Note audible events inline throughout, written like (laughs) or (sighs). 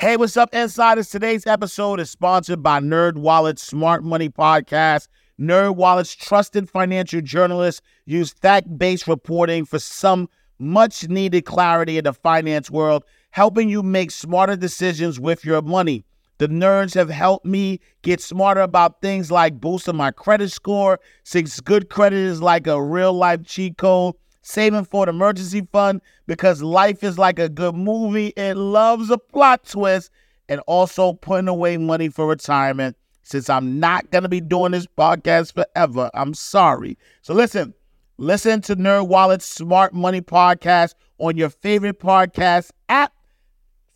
Hey, what's up, insiders? Today's episode is sponsored by Nerd NerdWallet's Smart Money Podcast. NerdWallet's trusted financial journalists use fact-based reporting for some much-needed clarity in the finance world, helping you make smarter decisions with your money. The nerds have helped me get smarter about things like boosting my credit score, since good credit is like a real life cheat code, saving for an emergency fund because life is like a good movie. It loves a plot twist, and also putting away money for retirement. Since I'm not going to be doing this podcast forever, I'm sorry. So listen, listen to NerdWallet's Smart Money Podcast on your favorite podcast app.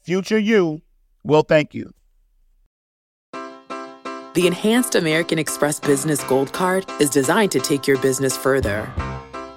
Future you will thank you. The Enhanced American Express Business Gold Card is designed to take your business further.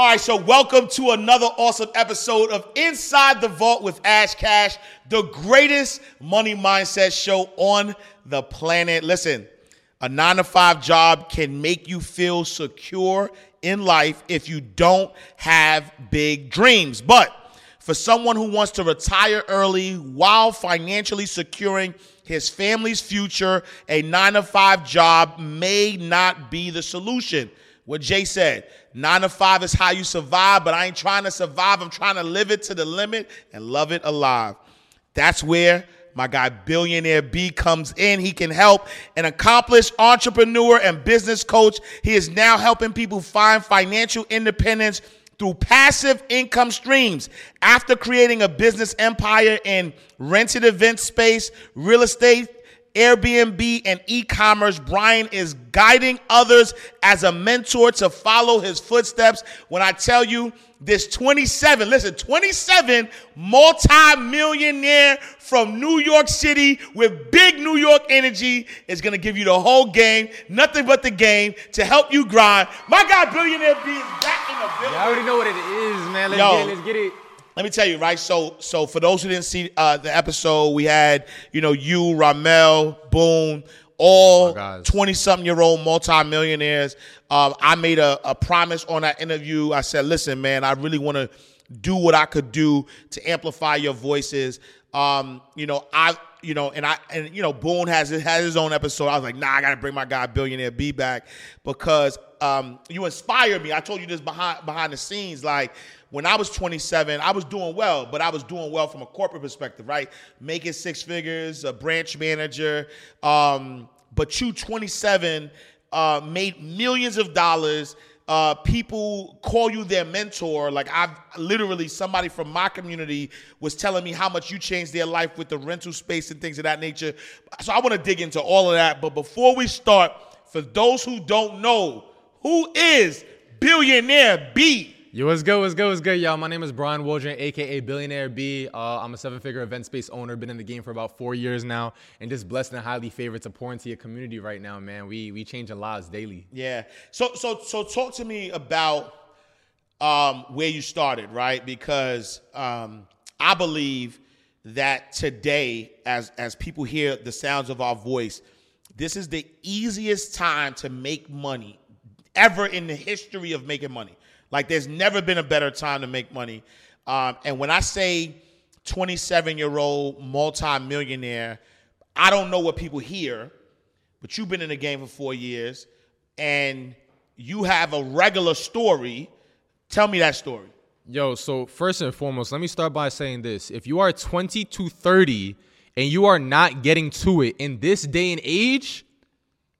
All right, so welcome to another awesome episode of Inside the Vault with Ash Cash, the greatest money mindset show on the planet. Listen, a nine to five job can make you feel secure in life if you don't have big dreams. But for someone who wants to retire early while financially securing his family's future, a nine to five job may not be the solution. What Jay said, nine to five is how you survive, but I ain't trying to survive. I'm trying to live it to the limit and love it alive. That's where my guy Billionaire B comes in. He can help an accomplished entrepreneur and business coach. He is now helping people find financial independence through passive income streams. After creating a business empire in rented event space, real estate, Airbnb, and e commerce, Brian is guiding others as a mentor to follow his footsteps. When I tell you this 27, listen, 27 multi-millionaire from New York City with big New York energy is going to give you the whole game, nothing but the game to help you grind. My guy, Billionaire B, is back in the building. I already know what it is, man. Let's Yo. get it. Let's get it. Let me tell you, right? So, so for those who didn't see uh, the episode, we had you know you, Ramel, Boone, all My twenty something year old multimillionaires. Um, I made a, a promise on that interview. I said, listen, man, I really want to do what I could do to amplify your voices. Um, you know, I, you know, and I, and you know, Boone has has his own episode. I was like, nah, I got to bring my guy Billionaire B back because um, you inspired me. I told you this behind behind the scenes, like when I was 27, I was doing well, but I was doing well from a corporate perspective, right? Making six figures, a branch manager. Um, but you, 27, uh, made millions of dollars. Uh, people call you their mentor. Like I've literally somebody from my community was telling me how much you changed their life with the rental space and things of that nature. So I want to dig into all of that. But before we start, for those who don't know, who is Billionaire B? Yo, what's good? What's good? What's good, y'all? My name is Brian Waldron, aka Billionaire B. Uh, I'm a seven-figure event space owner. Been in the game for about four years now, and just blessed and highly favored to pour into your community right now, man. We we changing lives daily. Yeah. So so so talk to me about um, where you started, right? Because um, I believe that today, as as people hear the sounds of our voice, this is the easiest time to make money ever in the history of making money. Like there's never been a better time to make money. Um, and when I say 27 year old multi-millionaire, I don't know what people hear, but you've been in the game for four years and you have a regular story. Tell me that story. Yo, so first and foremost, let me start by saying this: if you are 20 to 30 and you are not getting to it in this day and age,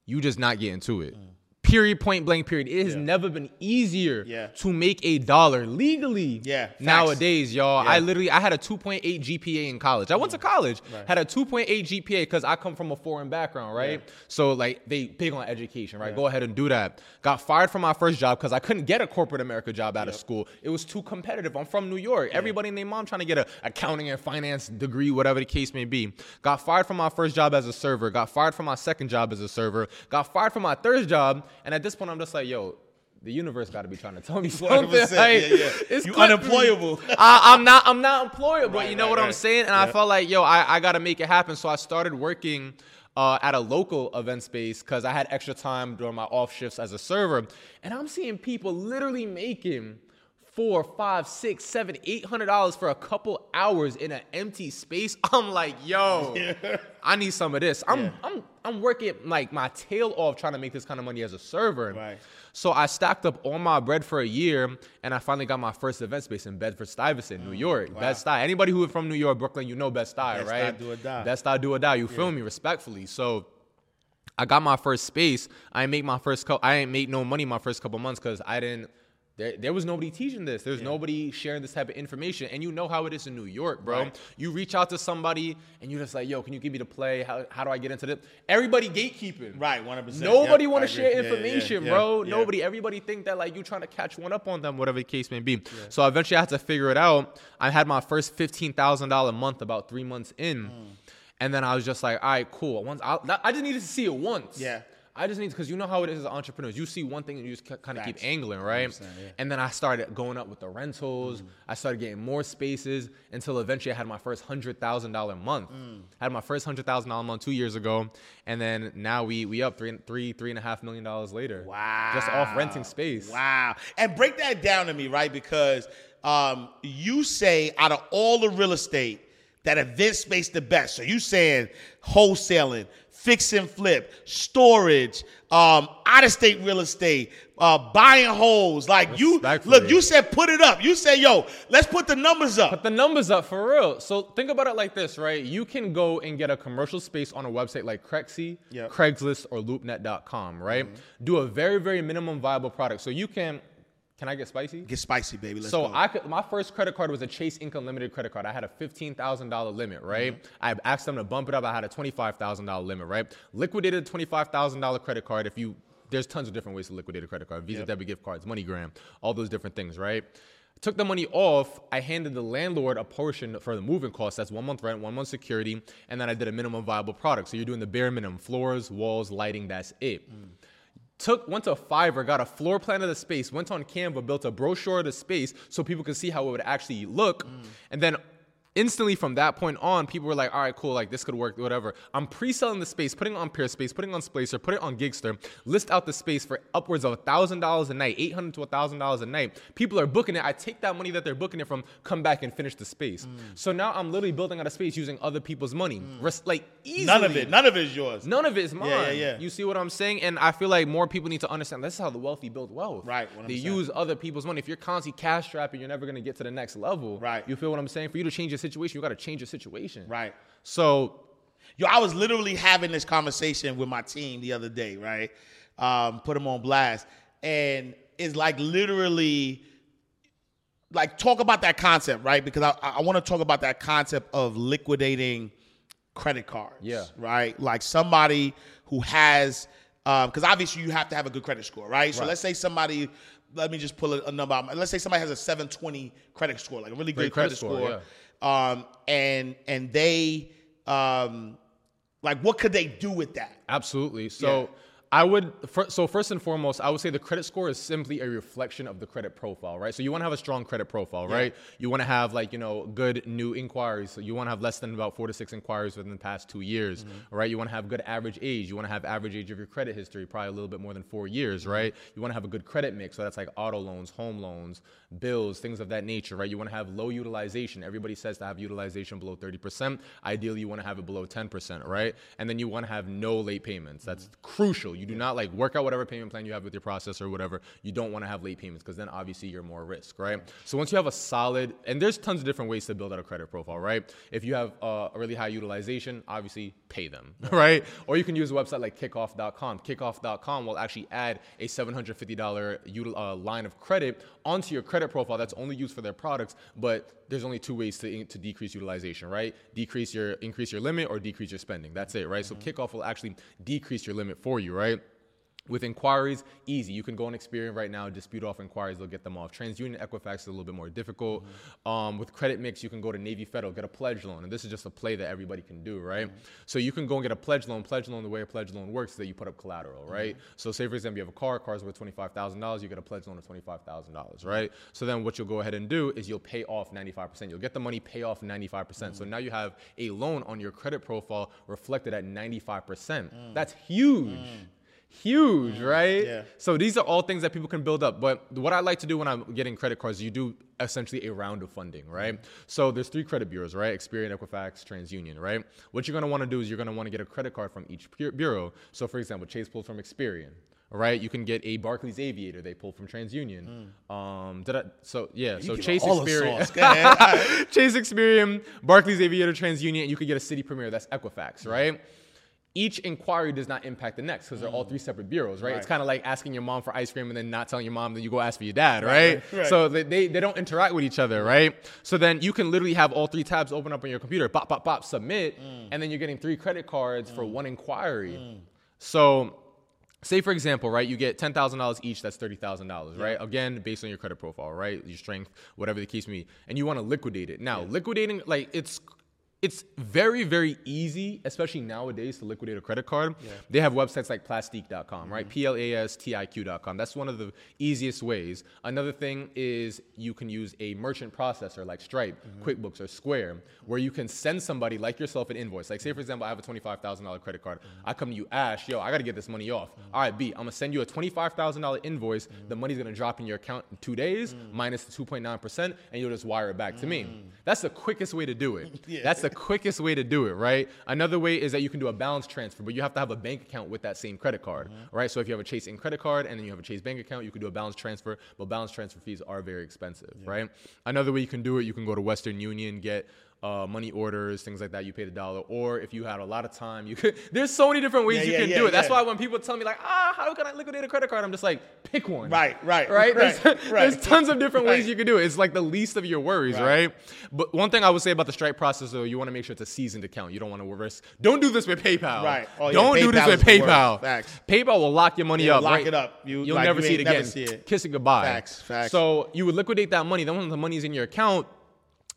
you just not getting to it. Period, point blank, period. It has Yeah. never been easier Yeah. to make a dollar legally Yeah, facts. nowadays, y'all. I literally I had a 2.8 GPA in college. I went to mm. college, had a 2.8 GPA because I come from a foreign background, right? So like they big on education, right? Go ahead and do that. Got fired from my first job because I couldn't get a corporate America job out of school. It was too competitive. I'm from New York. Everybody and their mom trying to get a accounting and finance degree, whatever the case may be. Got fired from my first job as a server. Got fired from my second job as a server. Got fired from my third job And at this point, I'm just like, yo, the universe got to be trying to tell me (laughs) something. (laughs) Like, yeah, yeah. it's You unemployable. (laughs) I, I'm not. I'm not employable. Right, you know right, what I'm saying? And Yeah. I felt like, yo, I, I got to make it happen. So I started working. Uh, at a local event space because I had extra time during my off shifts as a server, and I'm seeing people literally making four, five, six, seven, eight hundred dollars for a couple hours in an empty space. (laughs) I'm like, yo, I need some of this. I'm Yeah. I'm I'm working like my tail off trying to make this kind of money as a server. Right. So I stacked up all my bread for a year, and I finally got my first event space in Bedford Stuyvesant, New York. Mm, wow. Bed-Stuy. Anybody who is from New York, Brooklyn, you know Bed-Stuy, right? do or die. Bed-Stuy, do or die. You feel me? Respectfully. So I got my first space. I didn't make my first co- I didn't make no money my first couple months because I didn't. There, there was nobody teaching this. There's nobody sharing this type of information, and you know how it is in New York, bro. Right. You reach out to somebody, and you're just like, "Yo, can you give me the play? How, how do I get into this?" Everybody gatekeeping. Right, 100%. Nobody Yep, want to share Yeah, yeah, information, yeah, bro. yeah. Nobody. Everybody think that like you trying to catch one up on them, whatever the case may be. So eventually, I had to figure it out. I had my first fifteen thousand dollar month about three months in, Mm. and then I was just like, all right, cool. Once I, I just needed to see it once. Yeah. I just need because you know how it is as entrepreneurs. You see one thing and you just kind of keep angling, right? yeah. And then I started going up with the rentals. Mm. I started getting more spaces until eventually I had my first hundred thousand dollar month. Mm. I had my first hundred thousand dollar month two years ago, and then now we we up three three three and a half million dollars later. Wow. Just off renting space. Wow. And break that down to me, right? Because um, you say out of all the real estate, that event space the best. So you saying wholesaling, fix and flip, storage, um, out of state real estate, uh, buying holes. Like you look, you said put it up. You say, yo, let's put the numbers up. Put the numbers up for real. So think about it like this, right? You can go and get a commercial space on a website like Crexi, Yep. Craigslist, or LoopNet.com, right? Do a very, very minimum viable product. So you can, can I get spicy? Get spicy, baby. Let's so go. I could, my first credit card was a Chase Ink Unlimited credit card. I had a fifteen thousand dollar limit, right? Mm-hmm. I asked them to bump it up. I had a twenty five thousand dollar limit, right? Liquidated twenty five thousand dollar credit card. If you, there's tons of different ways to liquidate a credit card: Visa, debit, gift cards, MoneyGram, all those different things, right? Took the money off. I handed the landlord a portion for the moving costs. That's one month rent, one month security, and then I did a minimum viable product. So you're doing the bare minimum: floors, walls, lighting. That's it mm. Took went to Fiverr, got a floor plan of the space, went on Canva, built a brochure of the space so people could see how it would actually look, mm. and then instantly from that point on, people were like, all right, cool, like this could work, whatever. I'm pre-selling the space, putting it on Peerspace, putting it on Splacer, put it on Giggster, list out the space for upwards of thousand dollars a night, eight hundred to thousand dollars a night. People are booking it. I take that money that they're booking it from, come back and finish the space. Mm. So now I'm literally building out a space using other people's money, mm. Res- like easily. none of it. None of it is yours. None of it is mine. yeah, yeah. You see what I'm saying? And I feel like more people need to understand this is how the wealthy build wealth. Right, They 100%. use other people's money. If you're constantly cash strapping, you're never gonna get to the next level. Right. You feel what I'm saying? For you to change your situation, you gotta change your situation. Right. So Yo, I was literally having this conversation with my team the other day, right? Um, put them on blast. And it's like literally like talk about that concept, right? Because I, I want to talk about that concept of liquidating credit cards. Yeah. Right? Like somebody who has um, because obviously you have to have a good credit score, right? So Right. let's say somebody let me just pull a, number out. Let's say somebody has a 720 credit score, like a really Great good credit, credit score, score. Um, and and they um, like what could they do with that? Absolutely. So Yeah. I would so first and foremost, I would say the credit score is simply a reflection of the credit profile, right? So you want to have a strong credit profile, right? You want to have like you know good new inquiries. So you want to have less than about four to six inquiries within the past two years, Mm-hmm. right? You want to have good average age. You want to have average age of your credit history, probably a little bit more than four years, Mm-hmm. right? You want to have a good credit mix. So that's like auto loans, home loans, bills, things of that nature, right? You want to have low utilization. Everybody says to have utilization below 30%. Ideally, you want to have it below 10%, right? And then you want to have no late payments. That's crucial. You do not like work out whatever payment plan you have with your processor or whatever. You don't want to have late payments because then obviously you're more risk, right? So once you have a solid, and there's tons of different ways to build out a credit profile, right? If you have uh, a really high utilization, obviously pay them, (laughs) right? Or you can use a website like kikoff.com. Kikoff.com will actually add a $750 util- uh, line of credit onto your credit profile that's only used for their products, but there's only two ways to, to decrease utilization, right? Decrease your increase your limit or decrease your spending. That's it, right? So kikoff will actually decrease your limit for you, right? With inquiries, easy. You can go on Experian right now, dispute off inquiries, they'll get them off. TransUnion Equifax is a little bit more difficult. Mm-hmm. Um, with Credit Mix, you can go to Navy Federal, get a pledge loan. And this is just a play that everybody can do, right? Mm-hmm. So you can go and get a pledge loan. Pledge loan, the way a pledge loan works is that you put up collateral, right? Mm-hmm. So say, for example, you have a car, car's worth $25,000, you get a pledge loan of $25,000, right? So then what you'll go ahead and do is you'll pay off 95%. You'll get the money, pay off 95%. percent So now you have a loan on your credit profile reflected at 95%. Mm. That's huge. Mm huge, mm, right? Yeah. So these are all things that people can build up. But what I like to do when I'm getting credit cards, you do essentially a round of funding, right? So there's three credit bureaus, right? Experian, Equifax, TransUnion, right? What you're gonna want to do is you're gonna want to get a credit card from each bureau. So for example, Chase pulls from Experian. Right, you can get a Barclays Aviator. They pull from TransUnion. Mm. Um, did I? So yeah, you so Chase Experian, (laughs) Chase Experian, Barclays Aviator, TransUnion. You could get a Citi Premier. That's Equifax, right? Each inquiry does not impact the next because they're all three separate bureaus, right? right. It's kind of like asking your mom for ice cream and then not telling your mom that you go ask for your dad, right? right, right. So they, they, they, don't interact with each other, right? So then you can literally have all three tabs open up on your computer, pop, pop, pop, submit, mm. and then you're getting three credit cards mm. for one inquiry. Mm. So say for example right you get $10000 each that's $30000 right again based on your credit profile right your strength whatever the case may be and you want to liquidate it now yeah. liquidating like it's it's very, very easy, especially nowadays, to liquidate a credit card. Yeah. They have websites like plastiq.com, mm-hmm. right? P L A S T I Q.com. That's one of the easiest ways. Another thing is you can use a merchant processor like Stripe, mm-hmm. QuickBooks, or Square, where you can send somebody like yourself an invoice. Like, say, for example, I have a $25,000 credit card. Mm-hmm. I come to you, Ash, yo, I got to get this money off. Mm-hmm. All right, B, I'm going to send you a $25,000 invoice. Mm-hmm. The money's going to drop in your account in two days, mm. minus the 2.9%, and you'll just wire it back to me. Mm. That's the quickest way to do it. (laughs) yeah. That's the quickest way to do it, right? Another way is that you can do a balance transfer, but you have to have a bank account with that same credit card, mm-hmm. right? So if you have a Chase in credit card and then you have a Chase bank account, you can do a balance transfer, but balance transfer fees are very expensive, yeah. right? Another way you can do it, you can go to Western Union, get uh, money orders, things like that, you pay the dollar. Or if you had a lot of time, you could. (laughs) There's so many different ways yeah, you yeah, can yeah, do it. That's why when people tell me like, ah, how can I liquidate a credit card? I'm just like, pick one. Right, right, right. There's, right, (laughs) there's tons of different right. ways you can do it. It's like the least of your worries, right. right? But one thing I would say about the Stripe process, though, you want to make sure it's a seasoned account. You don't want to risk. Don't do this with PayPal. Right. Oh, don't do this with PayPal. Facts. PayPal will lock your money up. Lock right? it up. You, will like, never you see it again. See it. Kiss it goodbye. Facts. Facts. So you would liquidate that money. Then when the money is in your account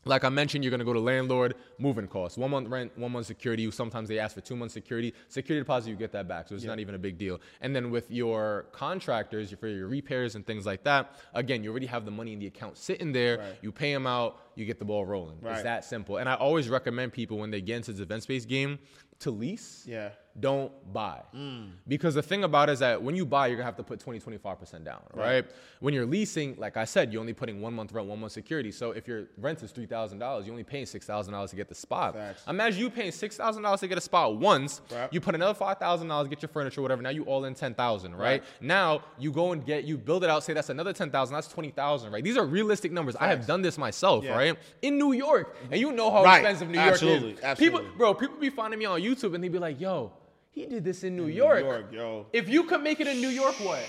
like I mentioned, you're gonna go to landlord, moving costs, one month rent, one month security. Sometimes they ask for two months security. Security deposit, you get that back, so it's yeah. not even a big deal. And then with your contractors, for your repairs and things like that, again, you already have the money in the account sitting there. Right. You pay them out, you get the ball rolling. Right. It's that simple. And I always recommend people when they get into the event space game to lease. Yeah don't buy. Mm. Because the thing about it is that when you buy, you're gonna have to put 20, 25% down, right? right? When you're leasing, like I said, you're only putting one month rent, one month security. So if your rent is $3,000, you're only paying $6,000 to get the spot. Facts. Imagine you paying $6,000 to get a spot once, right. you put another $5,000 get your furniture, whatever. Now you all in 10000 right? right? Now you go and get, you build it out, say that's another 10000 that's 20000 right? These are realistic numbers. Facts. I have done this myself, yeah. right? In New York. And you know how expensive New Absolutely. York is. Absolutely. People, bro, people be finding me on YouTube and they be like, yo, he did this in New, in York. New York, yo. If you could make it in New York, what?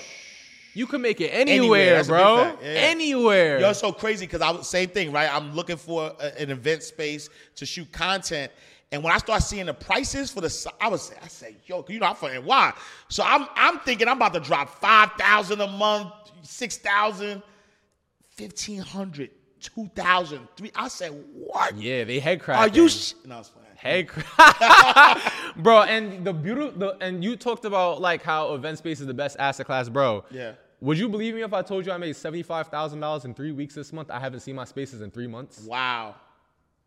You can make it anywhere, anywhere bro. Yeah. Anywhere. Yo, it's so crazy because I was same thing, right? I'm looking for a, an event space to shoot content. And when I start seeing the prices for the, I was, I say, yo, you know, I'm fucking why? So I'm, I'm thinking I'm about to drop five thousand a month, six thousand, fifteen hundred, two thousand, three. I said, what? Yeah, they head crack. Are you? Sh-? No, Hey, (laughs) (laughs) bro, and the beautiful, the, and you talked about like how event space is the best asset class, bro. Yeah. Would you believe me if I told you I made seventy five thousand dollars in three weeks this month? I haven't seen my spaces in three months. Wow.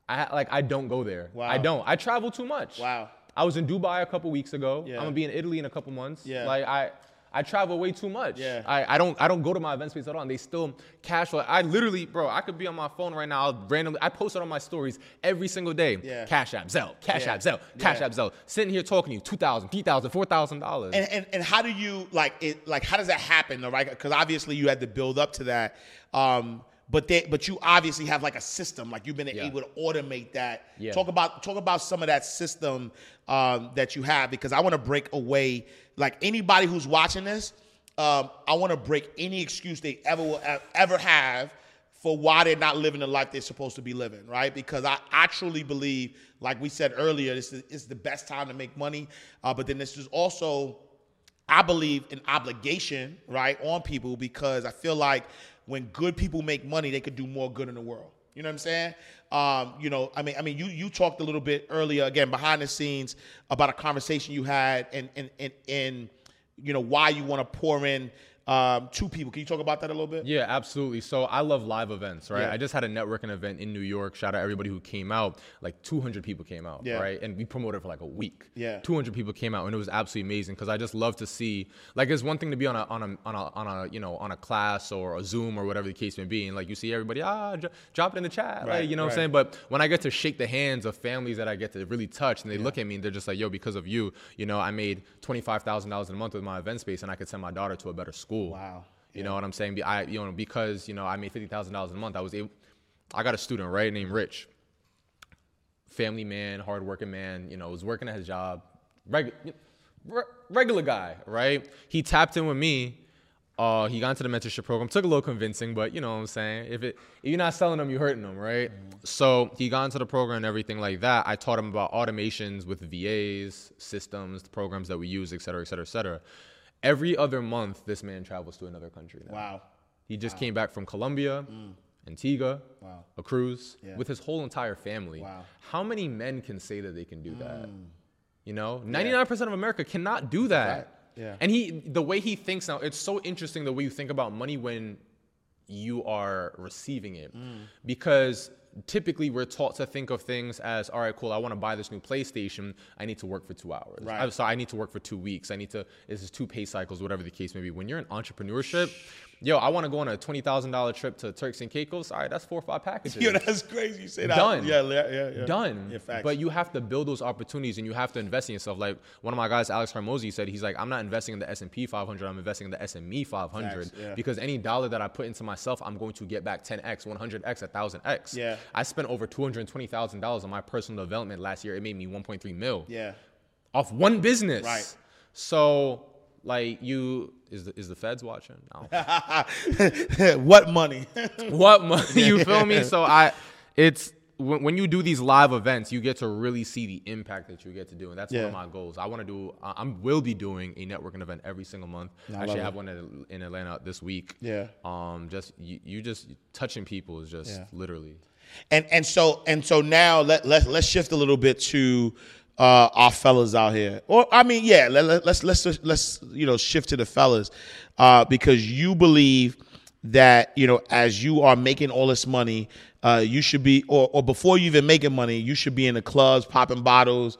I like I don't go there. Wow. I don't. I travel too much. Wow. I was in Dubai a couple weeks ago. Yeah. I'm gonna be in Italy in a couple months. Yeah. Like I I travel way too much. Yeah. I, I don't I don't go to my event space at all. And they still cash flow. I literally, bro, I could be on my phone right now. I'll randomly I post it on my stories every single day. Yeah. Cash app, Zelle, cash yeah. app, Zelle, cash yeah. app, Zelle. Sitting here talking to you, two thousand, three thousand, four thousand dollars. And, and and how do you like it like how does that happen though, right? Because obviously you had to build up to that. Um but they, but you obviously have like a system, like you've been yeah. able to automate that. Yeah. Talk about talk about some of that system um, that you have because I want to break away. Like anybody who's watching this, um, I want to break any excuse they ever will ever have for why they're not living the life they're supposed to be living, right? Because I, I truly believe, like we said earlier, this is, is the best time to make money. Uh, but then this is also I believe an obligation, right, on people because I feel like when good people make money, they could do more good in the world. You know what I'm saying? Um, you know, I mean, I mean, you you talked a little bit earlier, again, behind the scenes, about a conversation you had, and and and, and you know why you want to pour in um, two people. Can you talk about that a little bit? Yeah, absolutely. So I love live events, right? Yeah. I just had a networking event in New York. Shout out to everybody who came out. Like 200 people came out, Yeah. right? And we promoted for like a week. Yeah. 200 people came out, and it was absolutely amazing because I just love to see. Like, it's one thing to be on a on a on a on a you know on a class or a Zoom or whatever the case may be, and like you see everybody ah dro- drop it in the chat, Right, like you know what. I'm saying. But when I get to shake the hands of families that I get to really touch, and they look at me and they're just like, "Yo, because of you, you know, I made twenty five thousand dollars a month with my event space, and I could send my daughter to a better school." Wow. You know what I'm saying? I, you know, because you know I made fifty thousand dollars a month. I was able. I got a student right named Rich. Family man, hardworking man. You know, was working at his job. Reg- re- regular guy, right? He tapped in with me. Uh, he got into the mentorship program. Took a little convincing, but you know what I'm saying. If it, if you're not selling them, you're hurting them, right? So he got into the program and everything like that. I taught him about automations with VAs, systems, the programs that we use, et cetera, et cetera, et cetera. Every other month, this man travels to another country. Now. Wow. He just came back from Colombia, Antigua, Wow. a cruise Yeah. with his whole entire family. Wow. How many men can say that they can do that? You know, 99% of America cannot do that. fact. Yeah. And he, the way he thinks now, it's so interesting the way you think about money when you are receiving it. Mm. Because typically we're taught to think of things as, all right, cool, I want to buy this new PlayStation. I need to work for two hours. Right. I'm sorry, I need to work for two weeks. I need to, this is two pay cycles, whatever the case may be. When you're in entrepreneurship, yo, I want to go on a $20,000 trip to Turks and Caicos. All right, that's four or five packages. (laughs) Yo, that's crazy. You say that. Done. Yeah, yeah, yeah. yeah. Done. Yeah. But you have to build those opportunities and you have to invest in yourself. Like one of my guys, Alex Hormozi, said, he's like, I'm not investing in the S&P 500. I'm investing in the SME 500 Facts, yeah. because any dollar that I put into myself, I'm going to get back 10x, 100x, 1000x. Yeah. I spent over $220,000 on my personal development last year. It made me 1.3 mil yeah. off one business. Right. So like you, is the, is the feds watching? (laughs) What money? (laughs) what money (laughs) you feel me so i it's when, when you do these live events you get to really see the impact that you get to do and that's one of my goals i want to do I- i'm will be doing a networking event every single month I actually i have it. one in- in atlanta this week Yeah. um just you, you just touching people is just Yeah. literally and and so and so now let let let's shift a little bit to uh, our fellas out here. Or I mean, yeah, let, let, let's let's let's you know shift to the fellas uh, because you believe that you know as you are making all this money, uh, you should be or or before you even making money, you should be in the clubs popping bottles.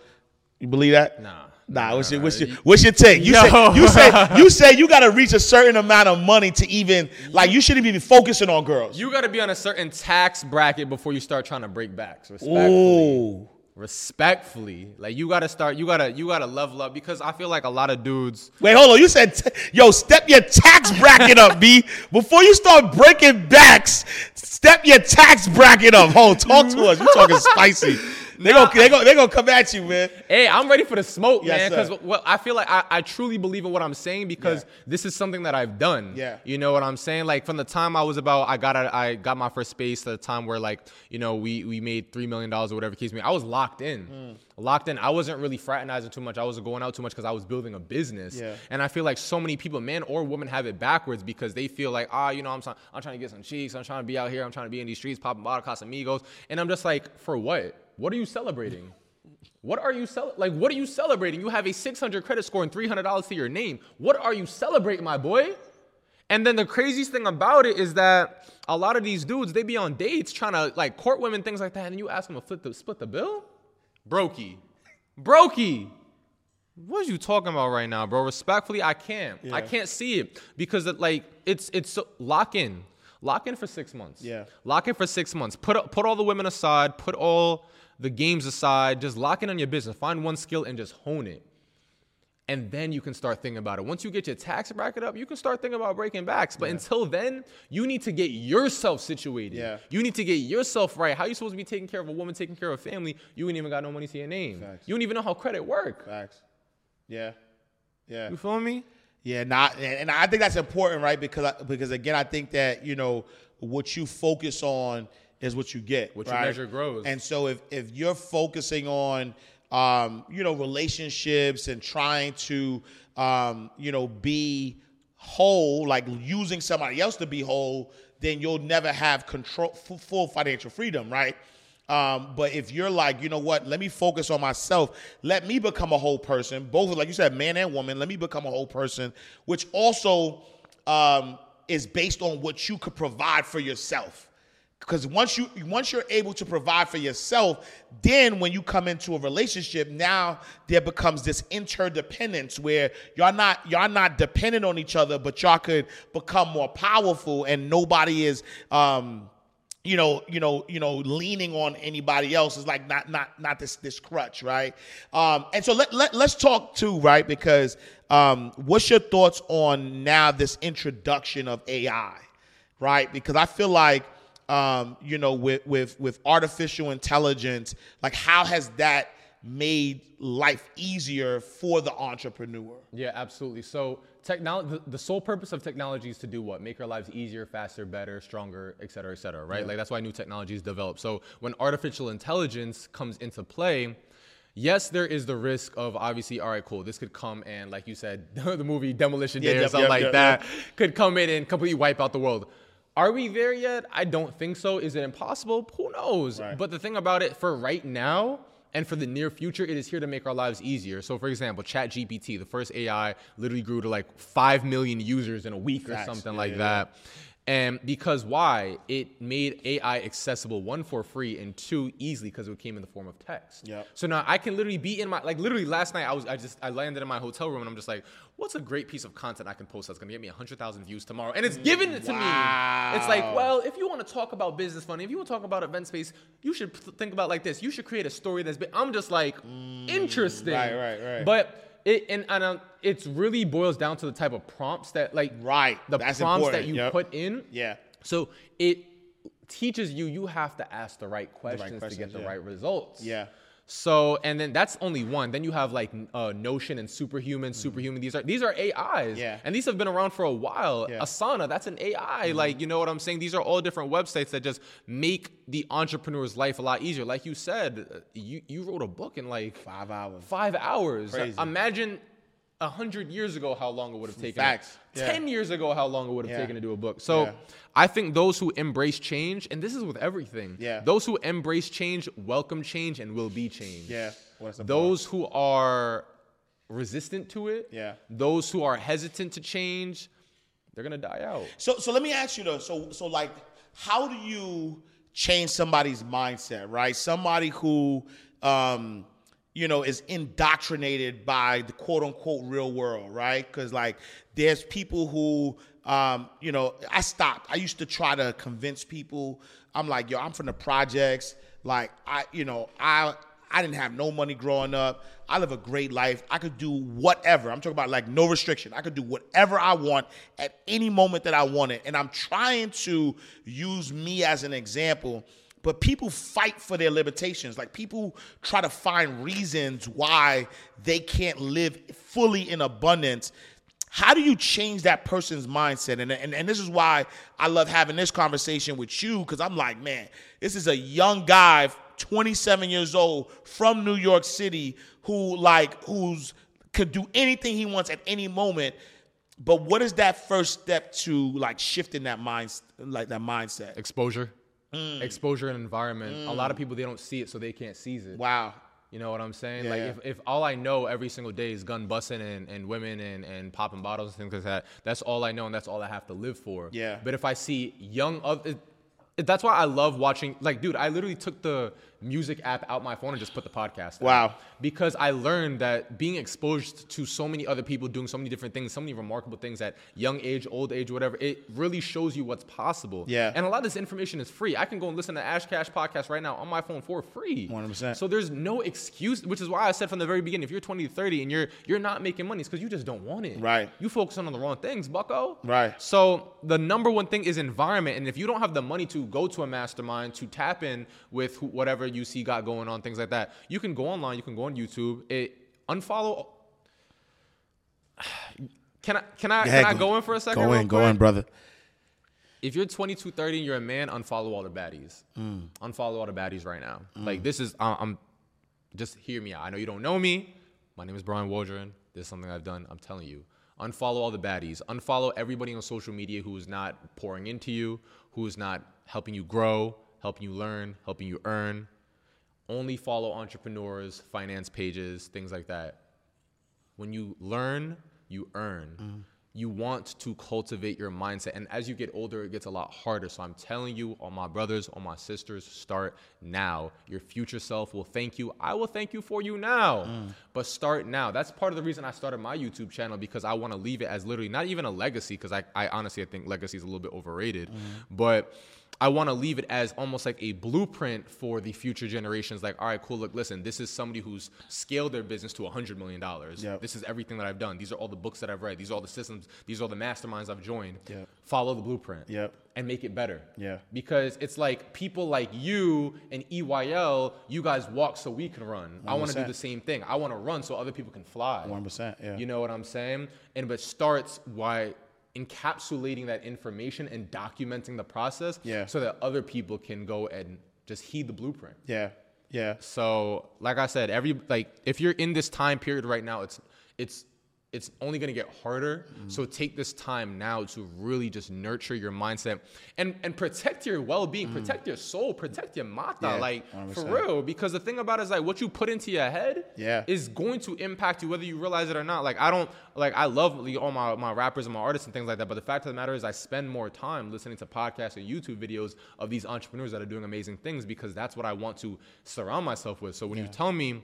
You believe that? Nah. Nah, what's your, what's your, what's your take? You Yo. say you say (laughs) you say you got to reach a certain amount of money to even like you shouldn't even be focusing on girls. you got to be on a certain tax bracket before you start trying to break backs respectfully Ooh. Respectfully like you got to start you got to you got to level up because i feel like a lot of dudes Wait, hold on. You said, t- yo, step your tax bracket up, B. Before you start breaking backs, step your tax bracket up. Hold, talk to us. You talking spicy. They gonna, they gonna, they gonna come at you, man. Hey, I'm ready for the smoke, Yes, man. Because what I feel like I, I truly believe in what I'm saying because Yeah. this is something that I've done. Yeah. You know what I'm saying? Like from the time I was about, I got a, I got my first space to the time where like you know we we made three million dollars or whatever case may. be. I was locked in, Mm. locked in. I wasn't really fraternizing too much. I wasn't going out too much because I was building a business. Yeah. And I feel like so many people, man or woman, have it backwards because they feel like ah, you know, I'm trying, I'm trying to get some cheeks. I'm trying to be out here. I'm trying to be in these streets popping bottle Casamigos, and I'm just like, for what? What are you celebrating? What are you cel- like? What are you celebrating? You have a 600 credit score and 300 dollars to your name. What are you celebrating, my boy? And then the craziest thing about it is that a lot of these dudes they be on dates trying to like court women, things like that, and you ask them to flip the, split the bill. Brokey, brokey. What are you talking about right now, bro? Respectfully, I can't. I can't see it because it, like it's it's so, lock in, lock in for six months. Yeah. lock in for six months. Put put all the women aside. Put all the games aside. Just lock in on your business. Find one skill and just hone it. And then you can start thinking about it. Once you get your tax bracket up, you can start thinking about breaking backs. But until then, you need to get yourself situated. Yeah. You need to get yourself right. How you supposed to be taking care of a woman, taking care of a family? You ain't even got no money to your name. Facts. You don't even know how credit work. Facts. Yeah. Yeah. You feel me? Yeah, not, and and I think that's important, right? Because I, because again, I think that you know what you focus on is what you get. What you measure grows. And so if if you're focusing on um, you know, relationships and trying to, um, you know, be whole, like using somebody else to be whole, then you'll never have control, full financial freedom, right? Um, but if you're like, you know what, let me focus on myself, let me become a whole person, both like you said, man and woman, let me become a whole person, which also um, is based on what you could provide for yourself because once you once you're able to provide for yourself then when you come into a relationship now there becomes this interdependence where y'all not y'all not dependent on each other but y'all could become more powerful and nobody is um you know, you know, you know, leaning on anybody else is like not not not this this crutch, right? Um, and so let, let let's talk too, right? Because um, what's your thoughts on now this introduction of AI, right? Because I feel like um, you know, with with with artificial intelligence, like how has that made life easier for the entrepreneur? Yeah, absolutely. So technology, the, the, sole purpose of technology is to do what? Make our lives easier, faster, better, stronger, et cetera, et cetera, right? Yeah. Like that's why new technologies develop. So when artificial intelligence comes into play, yes, there is the risk of obviously, all right, cool. This could come and, like you said, (laughs) the movie Demolition Day yeah, or something like that could come in and completely wipe out the world. Are we there yet? I don't think so. Is it impossible? Who knows? Right. But the thing about it, for right now and for the near future, it is here to make our lives easier. So, for example, ChatGPT, the first AI, literally grew to like 5 million users in a week Facts. or something yeah, like yeah, that. And because why? It made AI accessible, one, for free, and two, easily because it came in the form of text. Yeah. So now I can literally be in my, like literally last night, I was, I just, I landed in my hotel room and I'm just like, what's a great piece of content I can post that's gonna get me 100,000 views tomorrow? And it's given it to wow. me. It's like, well, if you wanna talk about business funding, if you wanna talk about event space, you should think about like this. You should create a story that's been, I'm just like, mm, interesting. Right, right, right. But, it, and, and um, it's really boils down to the type of prompts that like right the That's prompts important. that you yep. put in. Yeah. So it teaches you you have to ask the right questions, the right questions to get the yeah. right results. Yeah. So and then that's only one. Then you have like uh, Notion and Superhuman, mm-hmm. Superhuman. These are these are AIs. Yeah. And these have been around for a while. Yeah. Asana, that's an AI. Mm-hmm. Like you know what I'm saying? These are all different websites that just make the entrepreneur's life a lot easier. Like you said, uh, you you wrote a book in like five hours. Five hours. Crazy. Imagine hundred years ago how long it would have taken. Facts. Yeah. Ten years ago how long it would have yeah. taken to do a book. So yeah. I think those who embrace change, and this is with everything. Yeah. Those who embrace change, welcome change, and will be changed. Yeah. Those who are resistant to it. Yeah. Those who are hesitant to change, they're gonna die out. So so let me ask you though. So so like, how do you change somebody's mindset? Right. Somebody who um you know, is indoctrinated by the quote unquote real world, right? Because like there's people who, um, you know, I stopped. I used to try to convince people. I'm like, yo, I'm from the projects. Like I, you know, I I didn't have no money growing up. I live a great life. I could do whatever. I'm talking about like no restriction. I could do whatever I want at any moment that I wanted. And I'm trying to use me as an example but people fight for their limitations. Like people try to find reasons why they can't live fully in abundance. How do you change that person's mindset? And, and, and this is why I love having this conversation with you because I'm like, man, this is a young guy, 27 years old from New York City, who like who's could do anything he wants at any moment. But what is that first step to like shifting that mind, like that mindset? Exposure. Mm. Exposure and environment. Mm. A lot of mm. people they don't see it, so they can't seize it. Wow. You know what I'm saying? Yeah, like yeah. if, if all I know every single day is gun busting and, and women and, and popping bottles and things like that, that's all I know and that's all I have to live for. Yeah. But if I see young other that's why I love watching. Like, dude, I literally took the music app out my phone and just put the podcast. Wow. Because I learned that being exposed to so many other people doing so many different things, so many remarkable things at young age, old age, whatever, it really shows you what's possible. Yeah. And a lot of this information is free. I can go and listen to Ash Cash podcast right now on my phone for free. 100%. So there's no excuse, which is why I said from the very beginning, if you're 20 to 30 and you're you're not making money, it's because you just don't want it. Right. You focus on the wrong things, bucko. Right. So the number one thing is environment. And if you don't have the money to go to a mastermind, to tap in with whatever you see got going on, things like that. You can go online, you can go on YouTube. It unfollow. (sighs) Can I can I can I go in for a second? Go in, go in, brother. If you're 22, 30 and you're a man, unfollow all the baddies. Mm. Unfollow all the baddies right now. Mm. Like this is I'm just hear me out. I know you don't know me. My name is Brian Waldron. This is something I've done. I'm telling you. Unfollow all the baddies. Unfollow everybody on social media who is not pouring into you, who is not helping you grow, helping you learn, helping you earn. Only follow entrepreneurs, finance pages, things like that. When you learn, you earn. Mm-hmm. You want to cultivate your mindset. And as you get older, it gets a lot harder. So I'm telling you, all my brothers, all my sisters, start now. Your future self will thank you. I will thank you for you now. Mm. But start now. That's part of the reason I started my YouTube channel because I want to leave it as literally not even a legacy, because I, I honestly I think legacy is a little bit overrated. Mm-hmm. But I want to leave it as almost like a blueprint for the future generations. Like, all right, cool. Look, listen, this is somebody who's scaled their business to $100 million. Yep. This is everything that I've done. These are all the books that I've read. These are all the systems. These are all the masterminds I've joined. Yep. Follow the blueprint. Yep. And make it better. Yeah. Because it's like people like you and EYL, you guys walk so we can run. I want to do the same thing. I want to run so other people can fly. 100%, yeah. You know what I'm saying? And but starts by encapsulating that information and documenting the process Yeah. so that other people can go and just heed the blueprint. Yeah. Yeah. So, like I said, every like if you're in this time period right now, it's it's it's only going to get harder. Mm-hmm. So take this time now to really just nurture your mindset and and protect your well-being, protect your soul, protect your mata, Mm. Yeah, like for 100%. real. Because the thing about it is like what you put into your head Yeah. is going to impact you whether you realize it or not. Like I don't like I love like, all my my rappers and my artists and things like that. But the fact of the matter is I spend more time listening to podcasts and YouTube videos of these entrepreneurs that are doing amazing things because that's what I want to surround myself with. So when you tell me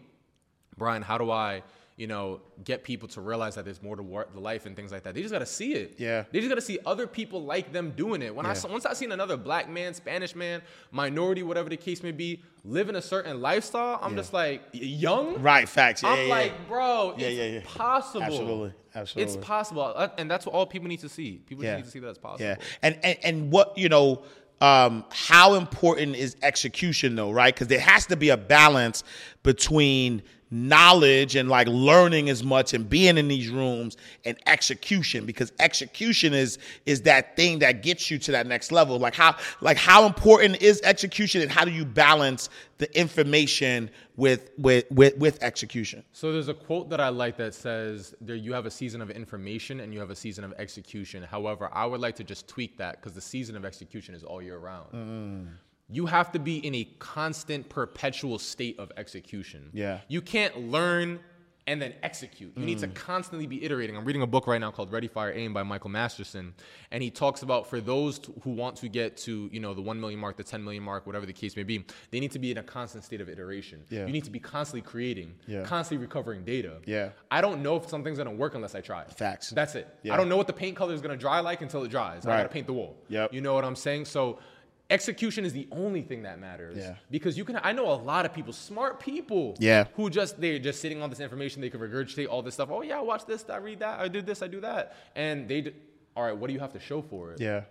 Brian, how do I, you know, get people to realize that there's more to the life and things like that? They just got to see it. Yeah. They just got to see other people like them doing it. When I saw, once I seen another black man, Spanish man, minority, whatever the case may be, living a certain lifestyle, I'm Yeah. just like young. Right. Facts. Yeah. I'm yeah, yeah. like, bro, Yeah, it's yeah, yeah. possible. Absolutely, absolutely. It's possible, Uh, and that's what all people need to see. People Yeah. just need to see that it's possible. Yeah, and and and what you know, um, how important is execution though, right? Because there has to be a balance between knowledge and like learning as much and being in these rooms and execution because execution is is that thing that gets you to that next level like how like how important is execution and how do you balance the information with with with, with execution So there's a quote that I like that says there you have a season of information and you have a season of execution. However, I would like to just tweak that because the season of execution is all year round. Mm. You have to be in a constant, perpetual state of execution. Yeah. You can't learn and then execute. You need to Mm. constantly be iterating. I'm reading a book right now called Ready Fire Aim by Michael Masterson, and he talks about for those t- who want to get to you know the 1 million mark, the 10 million mark, whatever the case may be, they need to be in a constant state of iteration. Yeah. You need to be constantly creating, Yeah. constantly recovering data. Yeah. I don't know if something's gonna work unless I try. it. Facts. That's it. Yeah. I don't know what the paint color is gonna dry like until it dries. Right. I gotta paint the wall. Yep. You know what I'm saying? So execution is the only thing that matters. Yeah. Because you can I know a lot of people, smart people. Yeah. Who just they're just sitting on this information, they can regurgitate all this stuff. Oh yeah, I watch this, I read that, I did this, I do that. And they d- all right, what do you have to show for it? yeah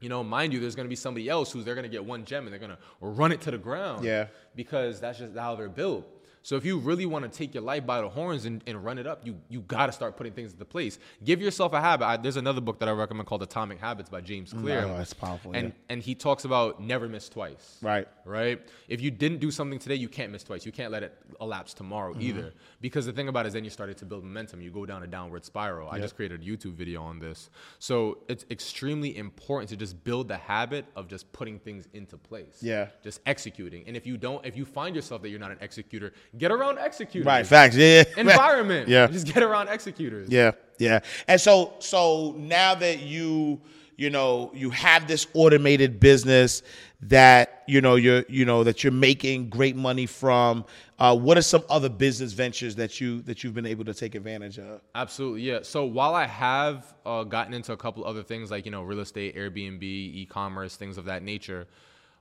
You know, mind you, there's going to be somebody else who's they're going to get one gem and they're going to run it to the ground. Yeah. Because that's just how they're built. So if you really want to take your life by the horns and, and run it up, you you got to start putting things into place. Give yourself a habit. I, there's another book that I recommend called Atomic Habits by James Clear. Oh, that's powerful, And yeah. and he talks about never miss twice. Right. Right. If you didn't do something today, you can't miss twice. You can't let it elapse tomorrow Mm-hmm. either. Because the thing about it is, then you started to build momentum. You go down a downward spiral. I just created a YouTube video on this. So it's extremely important to just build the habit of just putting things into place. Yeah. Just executing. And if you don't, if you find yourself that you're not an executor, get around executors. right facts yeah (laughs) Environment. yeah Just get around executors. Yeah, yeah. And so so now that you you know you have this automated business that you know you're you know that you're making great money from, uh, what are some other business ventures that you that you've been able to take advantage of? Absolutely, yeah. So while I have uh, gotten into a couple other things like you know real estate, Airbnb, e-commerce, things of that nature,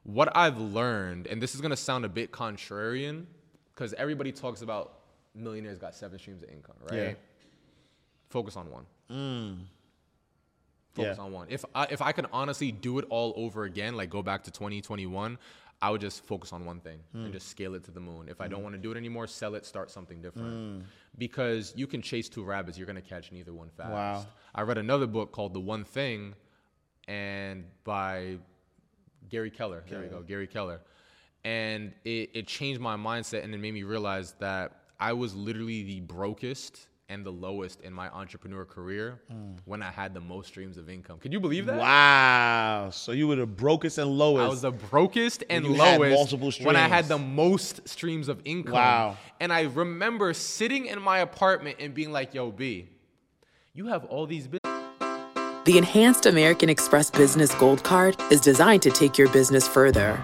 what I've learned, and this is gonna sound a bit contrarian, because everybody talks about millionaires got seven streams of income, right? Yeah. Focus on one. Mm. Focus Yeah. on one. If I, if I could honestly do it all over again, like go back to 2021, I would just focus on one thing Hmm. and mm. just scale it to the moon. If I don't mm. want to do it anymore, sell it, start something different. Because you can chase two rabbits, you're gonna catch neither one fast. Wow. I read another book called The One Thing, and by Gary Keller. There we go, Gary Keller. And it, it changed my mindset and it made me realize that I was literally the brokest and the lowest in my entrepreneur career mm. when I had the most streams of income. Could you believe that? Wow. So you were the brokest and lowest. I was the brokest and you had lowest multiple when I had the most streams of income. Wow. And I remember sitting in my apartment and being like, "Yo, B, you have all these business The Enhanced American Express Business Gold Card is designed to take your business further.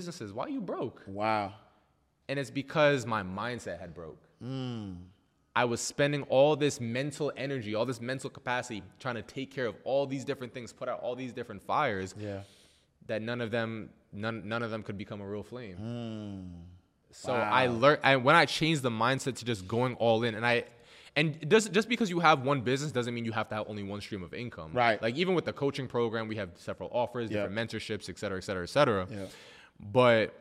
Businesses. Why are you broke?" wow. And it's because my mindset had broke. Hmm. I was spending all this mental energy, all this mental capacity trying to take care of all these different things, put out all these different fires. Yeah. that none of them none none of them could become a real flame. Hmm. So I learned I, when I changed the mindset to just going all in and I and does just because you have one business doesn't mean you have to have only one stream of income. Right. Like even with the coaching program, we have several offers, different mentorships, et cetera, et cetera, et cetera. Yeah. But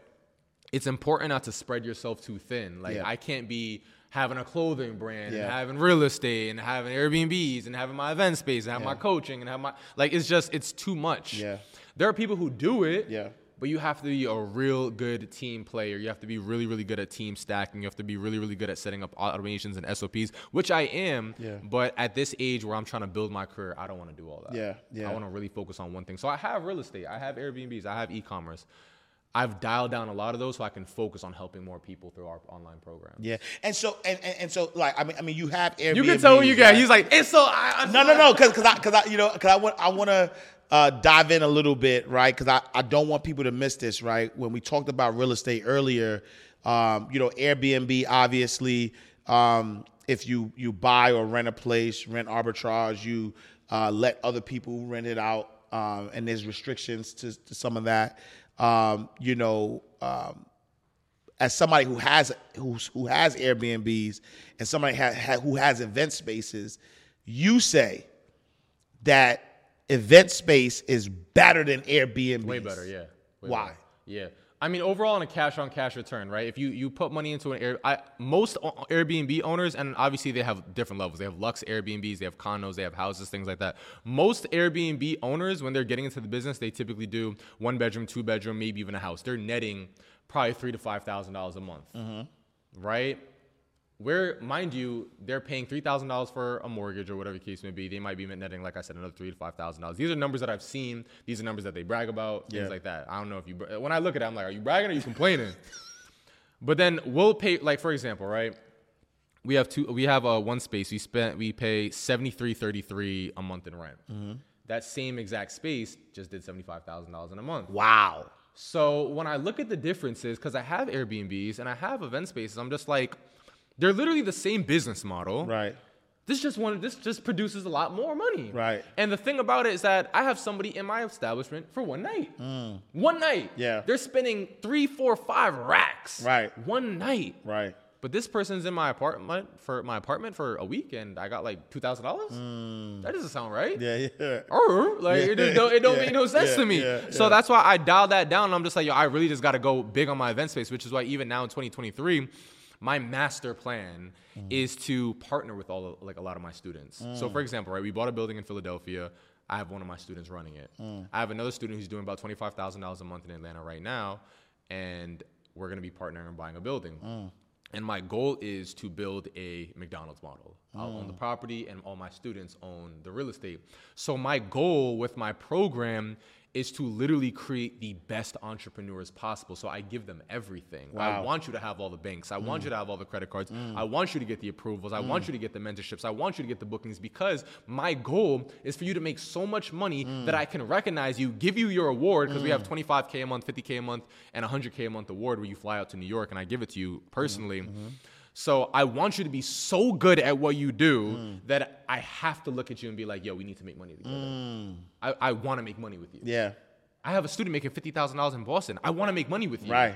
it's important not to spread yourself too thin. Like Yeah. I can't be having a clothing brand Yeah. and having real estate and having Airbnbs and having my event space and have my coaching and have my like it's just it's too much. Yeah. There are people who do it. Yeah. But you have to be a real good team player. You have to be really, really good at team stacking. You have to be really, really good at setting up automations and SOPs, which I am. Yeah. But at this age where I'm trying to build my career, I don't want to do all that. Yeah, yeah. I want to really focus on one thing. So I have real estate. I have Airbnbs. I have e-commerce. I've dialed down a lot of those so I can focus on helping more people through our online program. Yeah. And so and, and, and so like I mean I mean you have Airbnb. You can tell what you get. He's like, it's so. I, I No, no, no, because because I because I you know because I want I want to uh, dive in a little bit, right? Because I, I don't want people to miss this, right? When we talked about real estate earlier, um, you know, Airbnb obviously, um, if you you buy or rent a place, rent arbitrage, you uh, let other people rent it out, um, and there's restrictions to, to some of that. Um, you know, um, as somebody who has who who has Airbnbs and somebody ha, ha, who has event spaces, you say that event space is better than Airbnb. Way better, yeah. Way Why? better. Yeah. I mean, overall, on a cash on cash return, right? If you, you put money into an Air, I, most Airbnb owners, and obviously they have different levels. They have Lux Airbnbs, they have condos, they have houses, things like that. Most Airbnb owners, when they're getting into the business, they typically do one bedroom, two bedroom, maybe even a house. They're netting probably three to five thousand dollars a month, mm-hmm. right? Where, mind you, they're paying three thousand dollars for a mortgage or whatever the case may be. They might be netting, like I said, another three to five thousand dollars. These are numbers that I've seen. These are numbers that they brag about, things Yeah. like that. I don't know if you. When I look at it, I'm like, are you bragging or are you complaining? (laughs) but then we'll pay, like for example, right? We have two. We have uh, one space. We spent. We pay seventy three thirty three a month in rent. That same exact space just did seventy five thousand dollars in a month. Wow. So when I look at the differences, because I have Airbnbs and I have event spaces, I'm just like, they're literally the same business model. Right. This just one. This just produces a lot more money. Right. And the thing about it is that I have somebody in my establishment for one night. One night. Mm. Yeah. They're spending three, four, five racks. Right. One night. Right. But this person's in my apartment for my apartment for a week, and I got like two thousand dollars. That doesn't sound right. Mm. Yeah. Yeah. Or like it, just don't, it don't Yeah, make no sense yeah, to me. yeah, so yeah. that's why I dialed that down. I'm just like, yo, I really just got to go big on my event space, which is why even now in 2023, my master plan Mm. is to partner with all of, like a lot of my students. So Mm. for example, right, we bought a building in Philadelphia. I have one of my students running it. Mm. I have another student who's doing about twenty five thousand dollars a month in Atlanta right now, and we're gonna be partnering and buying a building. Mm. And my goal is to build a McDonald's model. I'll Mm. own the property, and all my students own the real estate. So my goal with my program is to literally create the best entrepreneurs possible. So I give them everything. I want you to have all the banks. I want Mm. you to have all the credit cards. I want you to get the approvals. I want you to get the mentorships. I want you to get the bookings because my goal is for you to make so much money Mm. that I can recognize you, give you your award because we have 25k a month, 50k a month, and 100k a month award where you fly out to New York and I give it to you personally. Mm-hmm. So I want you to be so good at what you do Mm. that I have to look at you and be like, yo, we need to make money together. I, I want to make money with you. Mm. Yeah. I have a student making fifty thousand dollars in Boston. I want to make money with you. Right.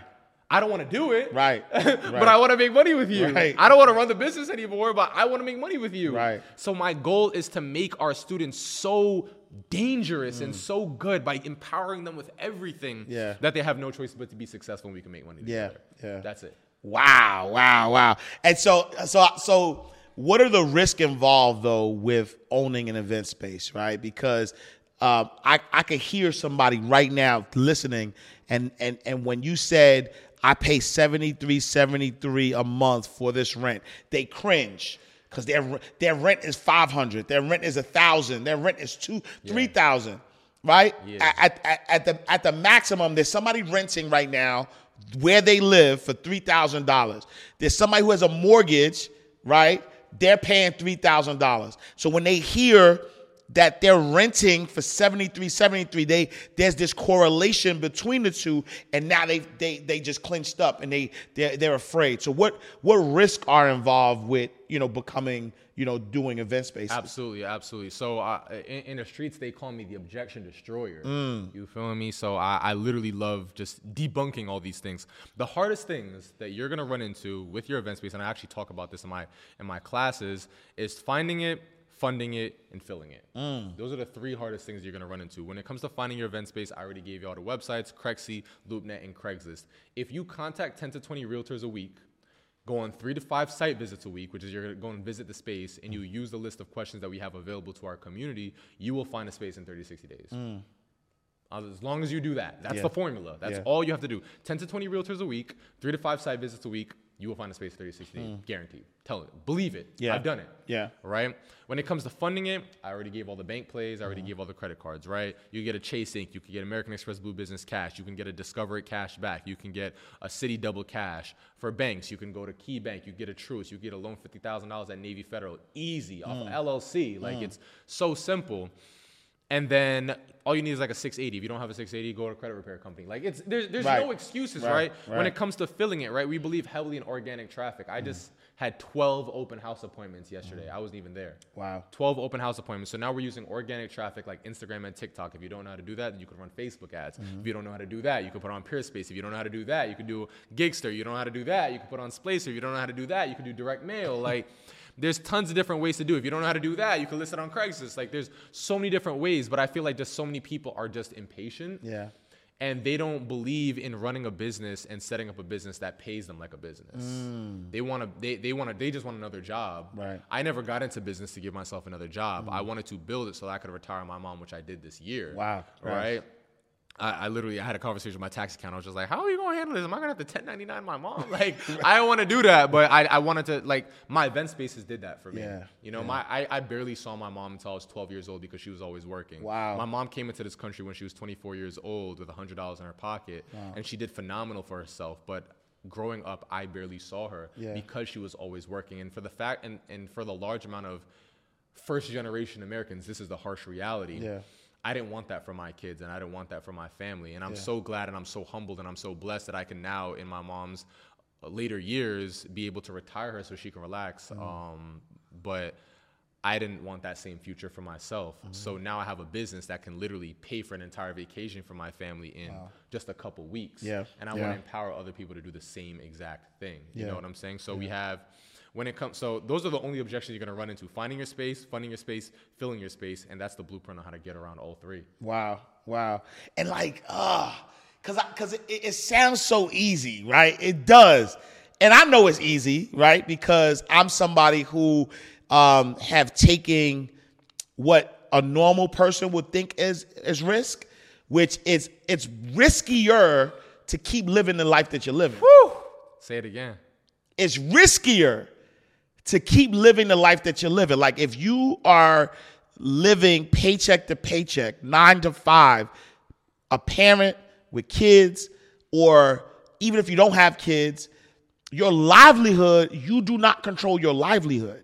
I don't want to do it. Right. right. (laughs) but I want to make money with you. Right. I don't want to run the business anymore, but I want to make money with you. Right. So my goal is to make our students so dangerous Mm. and so good by empowering them with everything Yeah. that they have no choice but to be successful and we can make money together. Yeah, together. yeah. That's it. Wow, wow, wow. And so, so, so, what are the risks involved though with owning an event space, right? Because um, I I could hear somebody right now listening, and and and when you said I pay seventy three seventy three a month for this rent, they cringe. Because their their rent is five hundred, their rent is a thousand, their rent is two three thousand, right? Yeah. At, at, at the at the maximum, there's somebody renting right now where they live for three thousand dollars. There's somebody who has a mortgage, right? They're paying three thousand dollars. So when they hear that they're renting for 73 73 they there's this correlation between the two and now they they they just clinched up and they they're, they're afraid so what what risks are involved with you know becoming you know doing event space Absolutely, absolutely. So uh, in, in the streets, they call me the objection destroyer. Mm. You feeling me? So I, I literally love just debunking all these things. The hardest things that you're gonna run into with your event space, and I actually talk about this in my in my classes, is finding it, funding it, and filling it. Mm. Those are the three hardest things you're gonna run into. When it comes to finding your event space, I already gave you all the websites: Crexi, LoopNet, and Craigslist. If you contact 10 to 20 realtors a week go on three to five site visits a week, which is you're going to go and visit the space and you use the list of questions that we have available to our community, you will find a space in 30, 60 days. As long as you do that, that's Mm. Yeah. the formula. That's Yeah. all you have to do. 10 to 20 realtors a week, three to five site visits a week, you will find a space in 30, 60. Hmm. Guaranteed. Tell it. Believe it. Mm. Yeah. I've done it. Yeah. Right? When it comes to funding it, I already gave all the bank plays. I already uh-huh. gave all the credit cards, right? You get a Chase Ink. You can get American Express Blue Business Cash. You can get a Discover It Cash back. You can get a Citi Double Cash. For banks, you can go to Key Bank. You get a Truist. You get a loan $50,000 at Navy Federal. Easy off hmm. of LLC. Like hmm. it's so simple. And then all you need is like a 680. If you don't have a 680, go to a credit repair company. Like it's there's there's Right. no excuses, Right, right? When it comes to filling it, right? We believe heavily in organic traffic. I just had 12 open house appointments yesterday. Mm. I wasn't even there. Wow. 12 open house appointments. So now we're using organic traffic like Instagram and TikTok. If you don't know how to do that, then you can run Facebook ads. Mm-hmm. If you don't know how to do that, you can put on Peerspace. If you don't know how to do that, you can do Giggster. You don't know how to do that, you can put on Splacer. If you don't know how to do that, you can do direct mail. Like there's tons of different ways to do. it. If you don't know how to do that, you can list it on Craigslist. Like there's so many different ways, but I feel like just so many people are just impatient Yeah. and they don't believe in running a business and setting up a business that pays them like a business. They want to they they want to they just want another job. Mm. Right. Mm. I never got into business to give myself another job. I wanted to build it so that I could retire my mom, which I did this year. Wow. Right. Right. I, I literally I had a conversation with my tax account. I was just like, "How are you gonna handle this? Am I gonna have to 1099 my mom?" (laughs) Like, I don't want to do that, but I, I wanted to like my event spaces did that for me. Yeah, You know, my I, I barely saw my mom until I was 12 years old because she was always working. Wow. My mom came into this country when she was 24 years old with $100 in her pocket, and she did phenomenal for herself. But growing up, I barely saw her Yeah. because she was always working. And for the fact, and, and for the large amount of first generation Americans, this is the harsh reality. Yeah. I didn't want that for my kids and I didn't want that for my family. And I'm so glad and I'm so humbled and I'm so blessed that I can now, in my mom's uh, later years, be able to retire her so she can relax. Um, but I didn't want that same future for myself. So now I have a business that can literally pay for an entire vacation for my family in just a couple weeks. Yeah. And I Yeah. want to empower other people to do the same exact thing. You Yeah. know what I'm saying? So we have when it comes so those are the only objections you're going to run into finding your space funding your space filling your space and that's the blueprint on how to get around all three Wow, wow, and like, ah, cause I, cause it, it sounds so easy, right? It does, and I know it's easy, right? Because I'm somebody who um, have taken what a normal person would think is is risk, which is it's riskier to keep living the life that you're living. say it again it's riskier to keep living the life that you're living. Like if you are living paycheck to paycheck, nine to five, a parent with kids, or even if you don't have kids, your livelihood, you do not control your livelihood.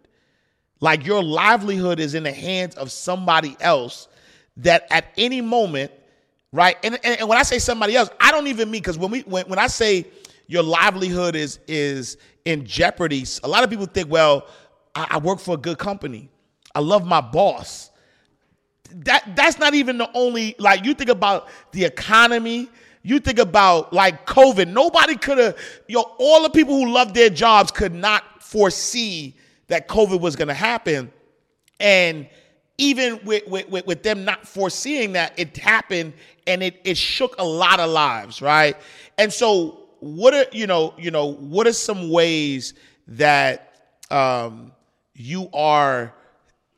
Like your livelihood is in the hands of somebody else that at any moment, right? And, and, and when I say somebody else, I don't even mean because when we when, when I say your livelihood is is in jeopardy, a lot of people think, well, I, I work for a good company. I love my boss. That that's not even the only like you think about the economy. You think about like COVID. Nobody could have, yo, all the people who love their jobs could not foresee that COVID was going to happen. And even with, with, with them not foreseeing that, it happened and it, it shook a lot of lives, right? And so what are, you know, you know, what are some ways that um, you are,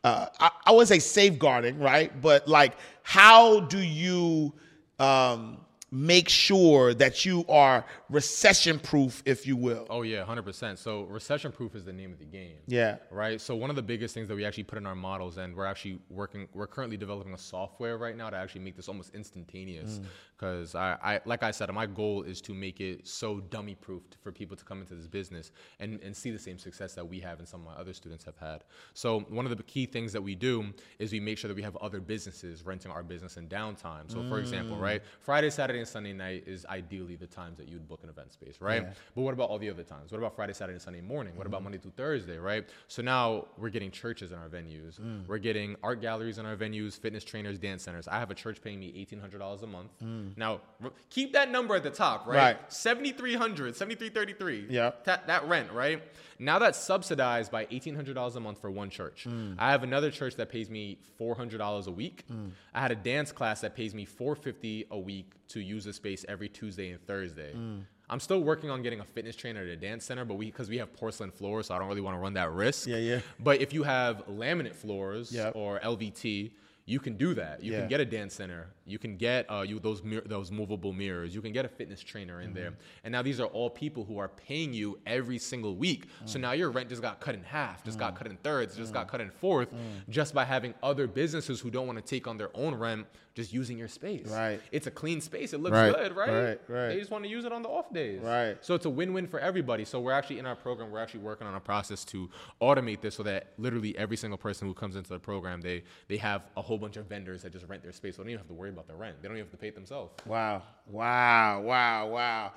uh, I, I wouldn't say safeguarding, right? But like, how do you, um, make sure that you are recession proof, if you will. Oh yeah, hundred percent. So recession proof is the name of the game. Yeah. Right. So one of the biggest things that we actually put in our models, and we're actually working, we're currently developing a software right now to actually make this almost instantaneous. Because I, I, like I said, my goal is to make it so dummy proof for people to come into this business and, and see the same success that we have and some of my other students have had. So one of the key things that we do is we make sure that we have other businesses renting our business in downtime. So for example, mm. right, Friday, Saturday, and Sunday night is ideally the times that you'd book an event space, right? But what about all the other times? What about Friday, Saturday, and Sunday morning? What about mm. Monday through Thursday, right? So now we're getting churches in our venues. Mm. We're getting art galleries in our venues, fitness trainers, dance centers. I have a church paying me $1,800 a month. Mm-hmm. Now, keep that number at the top, right? Right. 7300 7333 Yeah. that, that rent, right? Now that's subsidized by $1,800 a month for one church. Mm. I have another church that pays me $400 a week. Mm. I had a dance class that pays me 450 a week to use the space every Tuesday and Thursday. Mm. I'm still working on getting a fitness trainer at a dance center, but we because we have porcelain floors, so I don't really want to run that risk. Yeah, yeah. But if you have laminate floors Yep. or LVT, you can do that. You Yeah. can get a dance center. You can get uh, you those mir- those movable mirrors. You can get a fitness trainer in there. Mm-hmm. And now these are all people who are paying you every single week. So mm. now your rent just got cut in half, just got mm. cut in thirds, just got mm. cut in fourth, just by having other businesses who don't want to take on their own rent, just using your space. Right. It's a clean space. It looks Right, good, right? right, right. They just want to use it on the off days. Right. So it's a win-win for everybody. So we're actually in our program, we're actually working on a process to automate this so that literally every single person who comes into the program, they they have a whole bunch of vendors that just rent their space. So they don't even have to worry about the rent. They don't even have to pay it themselves. Wow. Wow. Wow. Wow.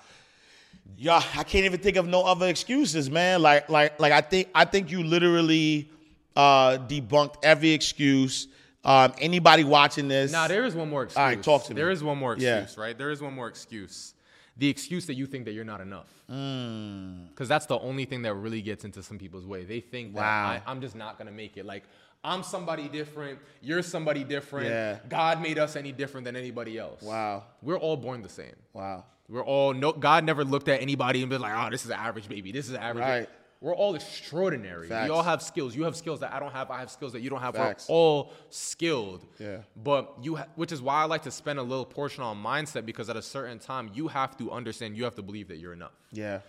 Yeah, I can't even think of no other excuses, man. Like, like, like I think I think you literally uh debunked every excuse. Um, anybody watching this? Now there is one more excuse. All right, talk to me. There is one more Yeah. excuse, right? There is one more excuse. The excuse that you think that you're not enough. Mm. Because that's the only thing that really gets into some people's way. They think Wow. I, I'm just not gonna make it. Like I'm somebody different. You're somebody different. Yeah. God made us any different than anybody else. Wow. We're all born the same. Wow. We're all no. God never looked at anybody and been like, "Oh, this is an average baby. This is an average." Right. We're all extraordinary. Facts. We all have skills. You have skills that I don't have. I have skills that you don't have. Facts. We're all skilled. Yeah. But you, ha- which is why I like to spend a little portion on mindset because at a certain time you have to understand. You have to believe that you're enough Yeah.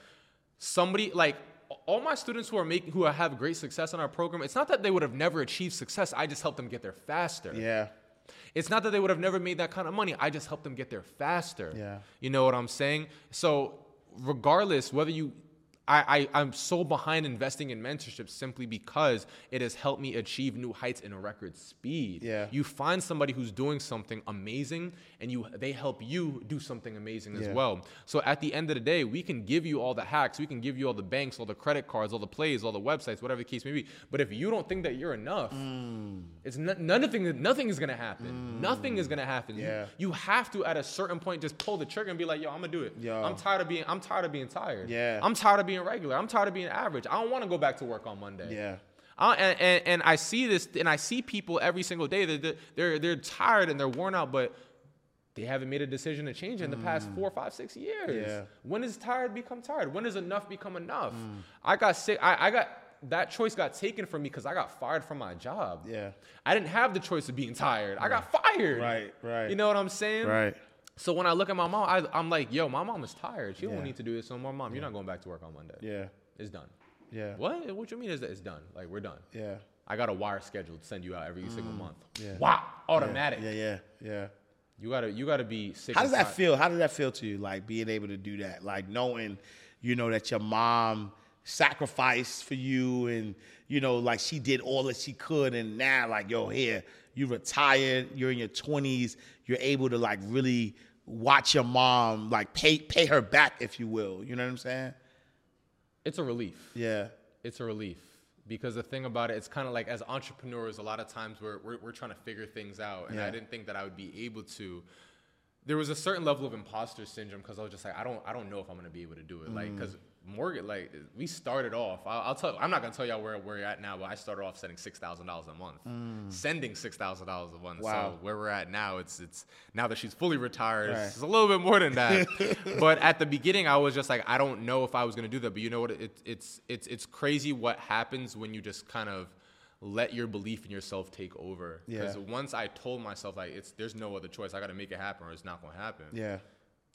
somebody like all my students who are making who have great success in our program it's not that they would have never achieved success i just helped them get there faster Yeah. it's not that they would have never made that kind of money i just helped them get there faster Yeah. you know what i'm saying so regardless whether you I, I, I'm so behind investing in mentorship simply because it has helped me achieve new heights in a record speed. Yeah. You find somebody who's doing something amazing and you they help you do something amazing as Yeah. well. So at the end of the day, we can give you all the hacks, we can give you all the banks, all the credit cards, all the plays, all the websites, whatever the case may be. But if you don't think that you're enough, Mm. it's n- nothing. Nothing is gonna happen. Nothing is gonna happen. You- Yeah. You, have to at a certain point just pull the trigger and be like, "Yo, I'm gonna do it. Yo. I'm tired of being. I'm tired of being tired. Yeah. I'm tired of being regular. I'm tired of being average. I don't want to go back to work on Monday. Yeah. I, and, and, and I see this, and I see people every single day that that they're they're tired and they're worn out, but they haven't made a decision to change in the past four, five, six years. Mm. Yeah. When does tired become tired? When does enough become enough? I got sick. I, I got that choice got taken from me because I got fired from my job. Yeah. I didn't have the choice of being tired. I got fired. Right, right. You know what I'm saying? Right. So when I look at my mom, I, I'm like, yo, my mom is tired. She Yeah. don't need to do this no more. Mom, you're not going back to work on Monday. Yeah. It's done. Yeah. What? What you mean is that it's done? Like we're done. Yeah. I got a wire schedule to send you out every single month. Mm. Yeah. Wow, automatic. Yeah. Yeah. Yeah. You gotta you gotta be sick. How does that feel? How does that feel to you? Like being able to do that, like knowing, you know, that your mom sacrificed for you, and you know, like she did all that she could, and now, like, yo, here you retired, you're in your twenties, you're able to like really watch your mom, like pay pay her back, if you will. You know what I'm saying? It's a relief. Yeah. it's a relief because the thing about it, it's kind of like as entrepreneurs, a lot of times we're, we're, we're trying to figure things out. And Yeah. I didn't think that I would be able to. There was a certain level of imposter syndrome because I was just like, I don't, I don't know if I'm gonna be able to do it. Like, mm. because Morgan, like, we started off. I'll, I'll tell. I'm not gonna tell y'all where where you're at now, but I started off sending six thousand dollars a month, mm. sending six thousand dollars a month. Wow. So where we're at now, it's it's now that she's fully retired, Right. it's a little bit more than that. (laughs) but at the beginning, I was just like, I don't know if I was gonna do that. But you know what? It, it's it's it's crazy what happens when you just kind of let your belief in yourself take over. Because Yeah. once I told myself like it's there's no other choice, I got to make it happen or it's not gonna happen. Yeah.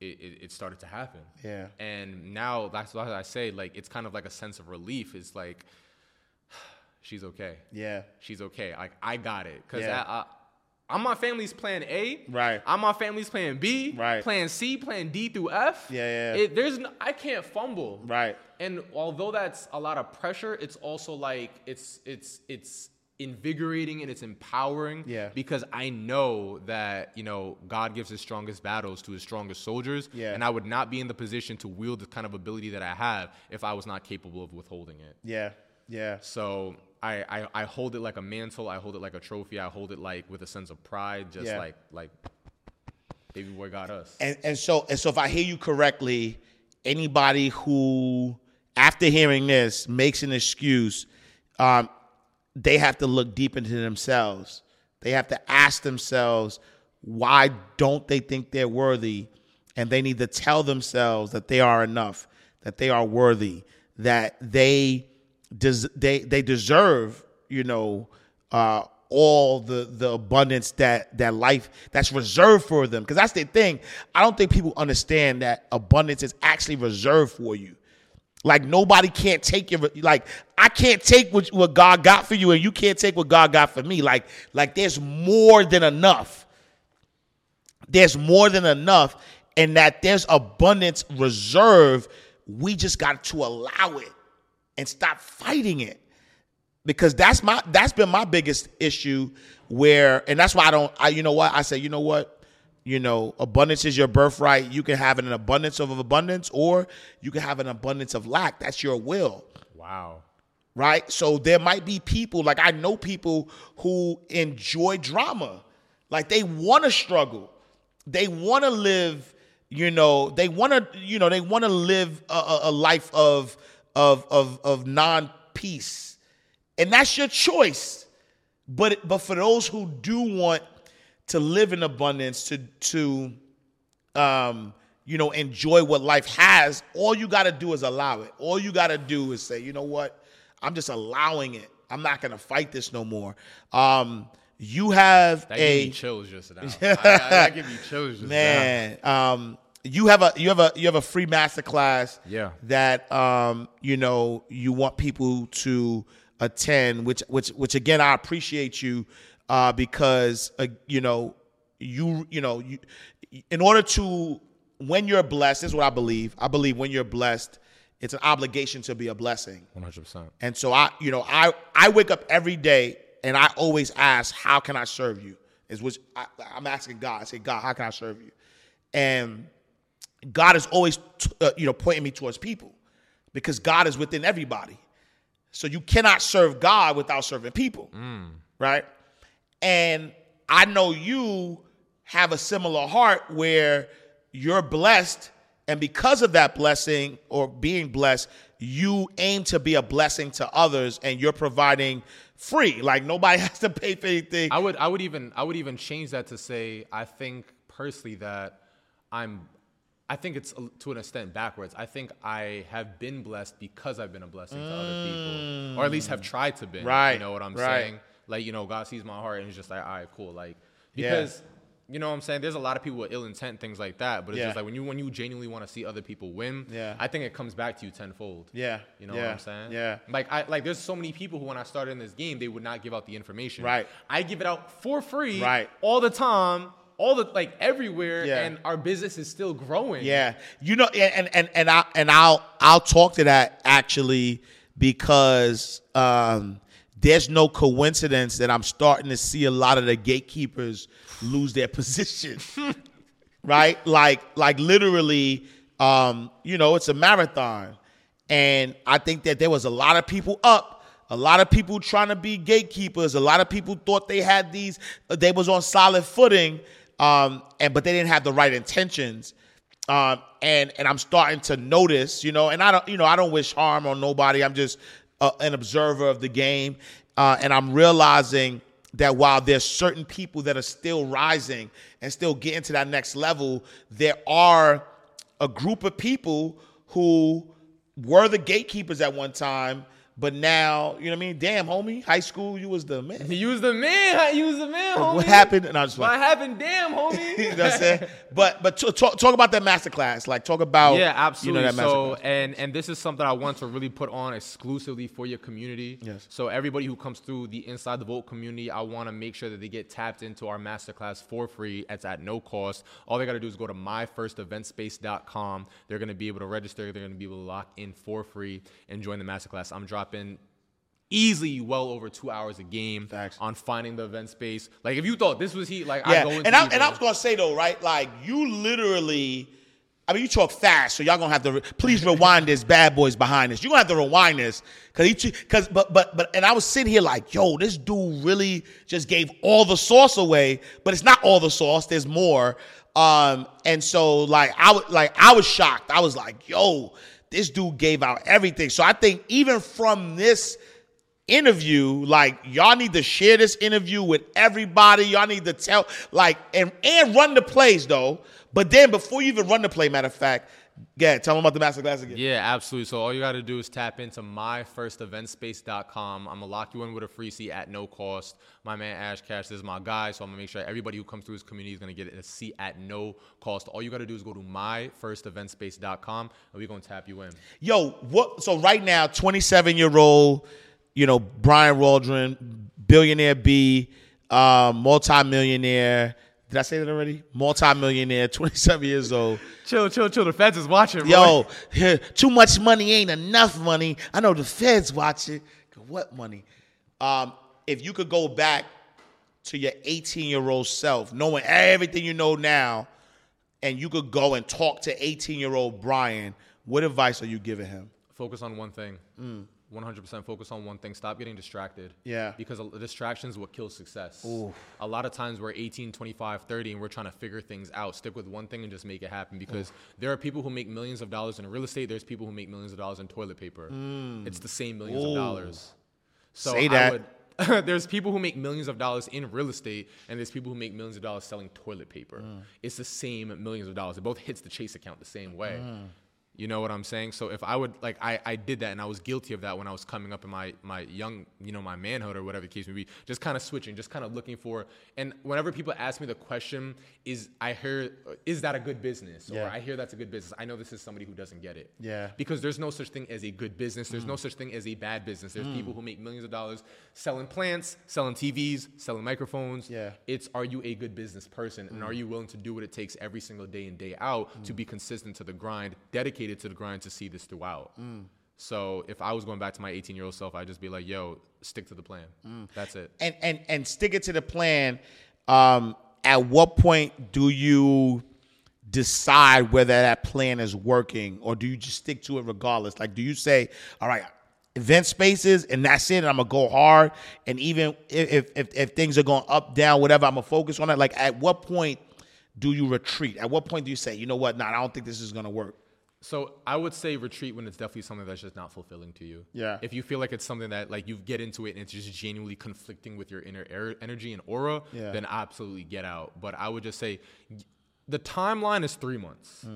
It, it, started to happen. Yeah. And now that's why I say like it's kind of like a sense of relief. It's like (sighs) she's okay. Yeah. She's okay. Like I got it. Cause Yeah. I, I, I'm my family's plan A. Right. I'm my family's plan B. Right. Plan C, plan D through F. Yeah, yeah. It, there's no, I can't fumble. Right. And although that's a lot of pressure, it's also like it's it's it's invigorating and it's empowering. Yeah. Because I know that you know God gives His strongest battles to His strongest soldiers. Yeah. And I would not be in the position to wield the kind of ability that I have if I was not capable of withholding it. Yeah. Yeah. So I, I, I hold it like a mantle. I hold it like a trophy. I hold it like with a sense of pride, just Yeah. like like baby boy got us. And and so and so if I hear you correctly, anybody who after hearing this makes an excuse, um, they have to look deep into themselves. They have to ask themselves, why don't they think they're worthy? And they need to tell themselves that they are enough, that they are worthy, that they des- they they deserve, you know, uh, all the the abundance that that life that's reserved for them. Because that's the thing. I don't think people understand that abundance is actually reserved for you. Like nobody can't take your like I can't take what, what God got for you, and you can't take what God got for me. Like like there's more than enough. There's more than enough, and that there's abundance reserve. We just got to allow it and stop fighting it because that's my that's been my biggest issue where and that's why I don't I you know what I say you know what you know abundance is your birthright. You can have an abundance of abundance or you can have an abundance of lack. That's your will. Wow. right? So there might be people like I know people who enjoy drama. Like they want to struggle. They want to live you know they want to you know they want to live a, a, life of of of of non peace and that's your choice. But but for those who do want to live in abundance to to um you know enjoy what life has all you got to do is allow it all you got to do is say you know what i'm just allowing it i'm not going to fight this no more um you have That a gave chills just now. (laughs) I, I, that give me chills just now. man um you have a you have a you have a free masterclass. Yeah. that um you know you want people to attend which which which again I appreciate you uh because uh, you know you you know you in order to when you're blessed this is what I believe I believe when you're blessed it's an obligation to be a blessing 100%. and so I, you know, I I wake up every day and I always ask, how can I serve you? Is which I, I'm asking God. I say, God, how can I serve you? And God is always, t- uh, you know, pointing me towards people because God is within everybody. So you cannot serve God without serving people, right? And I know you have a similar heart where you're blessed, and because of that blessing or being blessed, you aim to be a blessing to others, and you're providing free. Like nobody (laughs) has to pay for anything. I would I would even I would even change that to say I think personally that I'm I think it's to an extent backwards. I think I have been blessed because I've been a blessing to other people, or at least have mm. tried to be. Right, You know what I'm right. saying? Like you know, God sees my heart and He's just like, all right, cool. Like because you know what I'm saying. There's a lot of people with ill intent, things like that. But it's Yeah. just like when you when you genuinely want to see other people win. Yeah. I think it comes back to you tenfold. Yeah, You know yeah, what I'm saying? yeah. Like I like there's so many people who when I started in this game they would not give out the information. Right. I give it out for free. Right. All the time all the like everywhere, Yeah. and our business is still growing. Yeah, you know, and and and I and I'll I'll talk to that actually because um, there's no coincidence that I'm starting to see a lot of the gatekeepers lose their (laughs) position. right? Like like literally, um, you know, it's a marathon, and I think that there was a lot of people up. A lot of people trying to be gatekeepers. A lot of people thought they had these. They was on solid footing, um, and but they didn't have the right intentions. Um, and and I'm starting to notice, you know, and I don't, you know, I don't wish harm on nobody. I'm just uh, an observer of the game, uh, and I'm realizing that while there's certain people that are still rising and still getting to that next level, there are a group of people who were the gatekeepers at one time, but now, you know what I mean? Damn, homie, high school, you was the man. You was the man. You was the man, homie. What happened? And I just What like, happened? Damn, homie. (laughs) you know what I'm saying? But but talk talk about that masterclass. Like talk about Yeah, absolutely. You know, that so, masterclass. and and this is something I want to really put on exclusively for your community. Yes. So everybody who comes through the Inside the Vault community, I want to make sure that they get tapped into our masterclass for free. It's at no cost. All they got to do is go to myfirsteventspace.com. They're going to be able to register. They're going to be able to lock in for free and join the masterclass. I'm dropping easily well over two hours a game Facts. on finding the event space. Like if you thought this was heat, like I yeah, go into and I, and I was gonna say though, right? Like you literally, I mean, you talk fast, so y'all gonna have to re- please rewind this. Bad boys behind this. You gonna have to rewind this because he because but but but and I was sitting here like, yo, this dude really just gave all the sauce away, but it's not all the sauce. There's more. Um, and so like I was like I was shocked. I was like, yo, this dude gave out everything. So I think even from this interview like y'all need to share this interview with everybody y'all need to tell like and and run the plays though but then before you even run the play matter of fact yeah tell them about the masterclass again Yeah, absolutely. So all you got to do is tap into myfirsteventspace.com. I'm gonna lock you in with a free seat at no cost. My man Ash Cash this is my guy, so I'm gonna make sure everybody who comes through his community is gonna get a seat at no cost. All you got to do is go to myfirsteventspace.com, and we're gonna tap you in. yo what so right now 27 year old you know brian waldron billionaire b um multi-millionaire did i say that already multi-millionaire (laughs) 27 years old Chill, chill, chill. The feds is watching. Yo, too much money ain't enough money. I know the feds watching. What money? Um, if you could go back to your 18 year old self, knowing everything you know now, and you could go and talk to 18 year old Brian, what advice are you giving him? focus on one thing. 100% focus on one thing. Stop getting distracted. Yeah. Because a- distraction is what kills success. A lot of times we're 18, 25, 30, and we're trying to figure things out. Stick with one thing and just make it happen. Because there are people who make millions of dollars in real estate. There's people who make millions of dollars in toilet paper. Mm. It's the same millions of dollars. So Say that. would- (laughs) there's people who make millions of dollars in real estate, and there's people who make millions of dollars selling toilet paper. Mm. It's the same millions of dollars. It both hits the Chase account the same way. Mm. You know what I'm saying? So if I would like, I, I did that, and I was guilty of that when I was coming up in my my young, you know, my manhood or whatever the case may be. Just kind of switching, just kind of looking for. And whenever people ask me the question, is I hear, is that a good business? Or Yeah. I hear that's a good business. I know this is somebody who doesn't get it. Yeah. Because there's no such thing as a good business. There's no mm. such thing as a bad business. There's mm. people who make millions of dollars selling plants, selling TVs, selling microphones. Yeah. It's are you a good business person and are mm. you willing to do what it takes every single day and day out to be consistent to the grind, dedicated to the grind to see this throughout. So if I was going back to my 18 year old self, I'd just be like, yo, stick to the plan. That's it. and and and stick it to the plan. Um, at what point do you decide whether that plan is working, or do you just stick to it regardless? Like, do you say, "All right, event spaces, and that's it, and I'm gonna go hard," and even if if if things are going up, down, whatever, I'm gonna focus on it. Like, at what point do you retreat? At what point do you say, "You know what? Nah, I don't think this is gonna work." So I would say retreat when it's definitely something that's just not fulfilling to you. Yeah. If you feel like it's something that like you get into it and it's just genuinely conflicting with your inner er- energy and aura, Yeah. then absolutely get out. But I would just say the timeline is three months.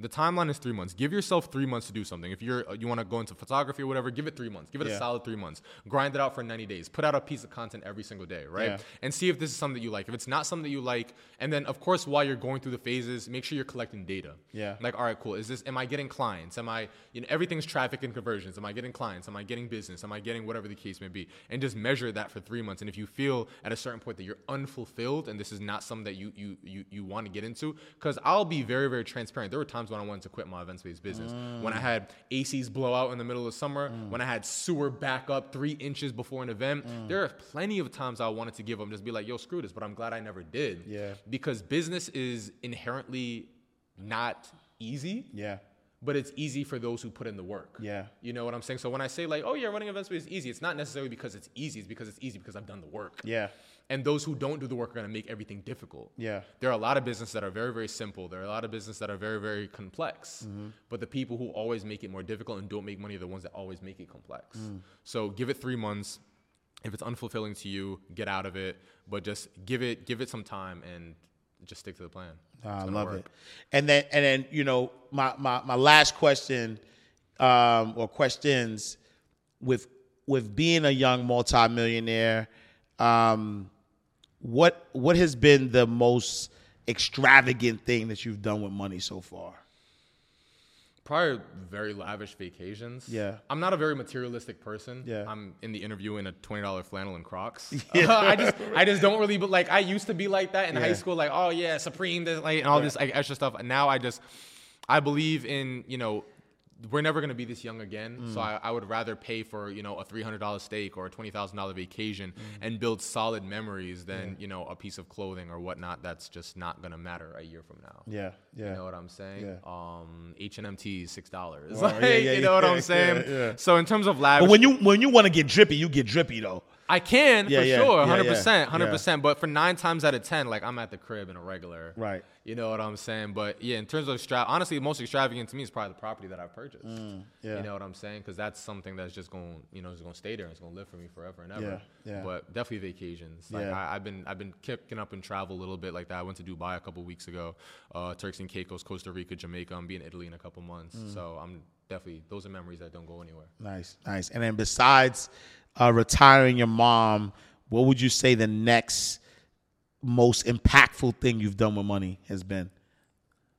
The timeline is three months. Give yourself three months to do something. If you're uh, you want to go into photography or whatever, give it three months. Give it Yeah. a solid three months. Grind it out for 90 days. Put out a piece of content every single day, right? Yeah. And see if this is something that you like. If it's not something that you like, and then of course while you're going through the phases, make sure you're collecting data. Yeah. Like, all right, cool. Is this? Am I getting clients? Am I? You know, everything's traffic and conversions. Am I getting clients? Am I getting business? Am I getting whatever the case may be? And just measure that for three months. And if you feel at a certain point that you're unfulfilled and this is not something that you you you, you want to get into, because I'll be very very transparent. There were times when I wanted to quit my event space business. When I had ACs blow out in the middle of summer. When I had sewer back up three inches before an event. There are plenty of times I wanted to give up, and just be like, yo, screw this. But I'm glad I never did. Yeah. Because business is inherently not easy Yeah. but it's easy for those who put in the work. Yeah. You know what I'm saying? So when I say like, oh yeah, running events is easy, it's not necessarily because it's easy, it's because it's easy because I've done the work. Yeah. And those who don't do the work are gonna make everything difficult. Yeah. There are a lot of businesses that are very, very simple. There are a lot of businesses that are very, very complex. Mm-hmm. But the people who always make it more difficult and don't make money are the ones that always make it complex. Mm. So give it three months. If it's unfulfilling to you, get out of it. But just give it give it some time and just stick to the plan. I love work. it. And then and then you know my my my last question um, or questions with with being a young multimillionaire, um, what what has been the most extravagant thing that you've done with money so far? Probably very lavish vacations. Yeah. I'm not a very materialistic person. Yeah. I'm in the interview in a twenty dollar flannel and Crocs. (laughs) Yeah. (laughs) I just I just don't really but like I used to be like that in Yeah. high school, like, oh yeah, Supreme, this like and all this like extra stuff. And now I just I believe in, you know, we're never gonna be this young again. Mm. So I, I would rather pay for, you know, a three hundred dollar steak or a twenty thousand dollar vacation Mm. and build solid memories than, you know, a piece of clothing or whatnot that's just not gonna matter a year from now. Yeah, yeah. You know what I'm saying? Yeah. Um, H and M tees six dollars. Wow, (laughs) Like, yeah, yeah, you know what I'm saying? yeah, yeah. So in terms of lavish, But when you when you want to get drippy, you get drippy though. I can Yeah, for yeah, sure, yeah, hundred percent, hundred yeah. percent. But for nine times out of ten, like I'm at the crib in a regular. Right. You know what I'm saying? But yeah, in terms of extra, honestly, most extravagant to me is probably the property that I've purchased. Mm, yeah. You know what I'm saying? Because that's something that's just going, you know, is going to stay there. and It's going to live for me forever and ever. Yeah, yeah. But definitely vacations. Like Yeah. I, I've been, I've been kicking up and travel a little bit like that. I went to Dubai a couple weeks ago, uh, Turks and Caicos, Costa Rica, Jamaica. I'm being in Italy in a couple months. Mm. So I'm definitely those are memories that don't go anywhere. Nice, nice. And then besides uh, retiring your mom, what would you say the next most impactful thing you've done with money has been?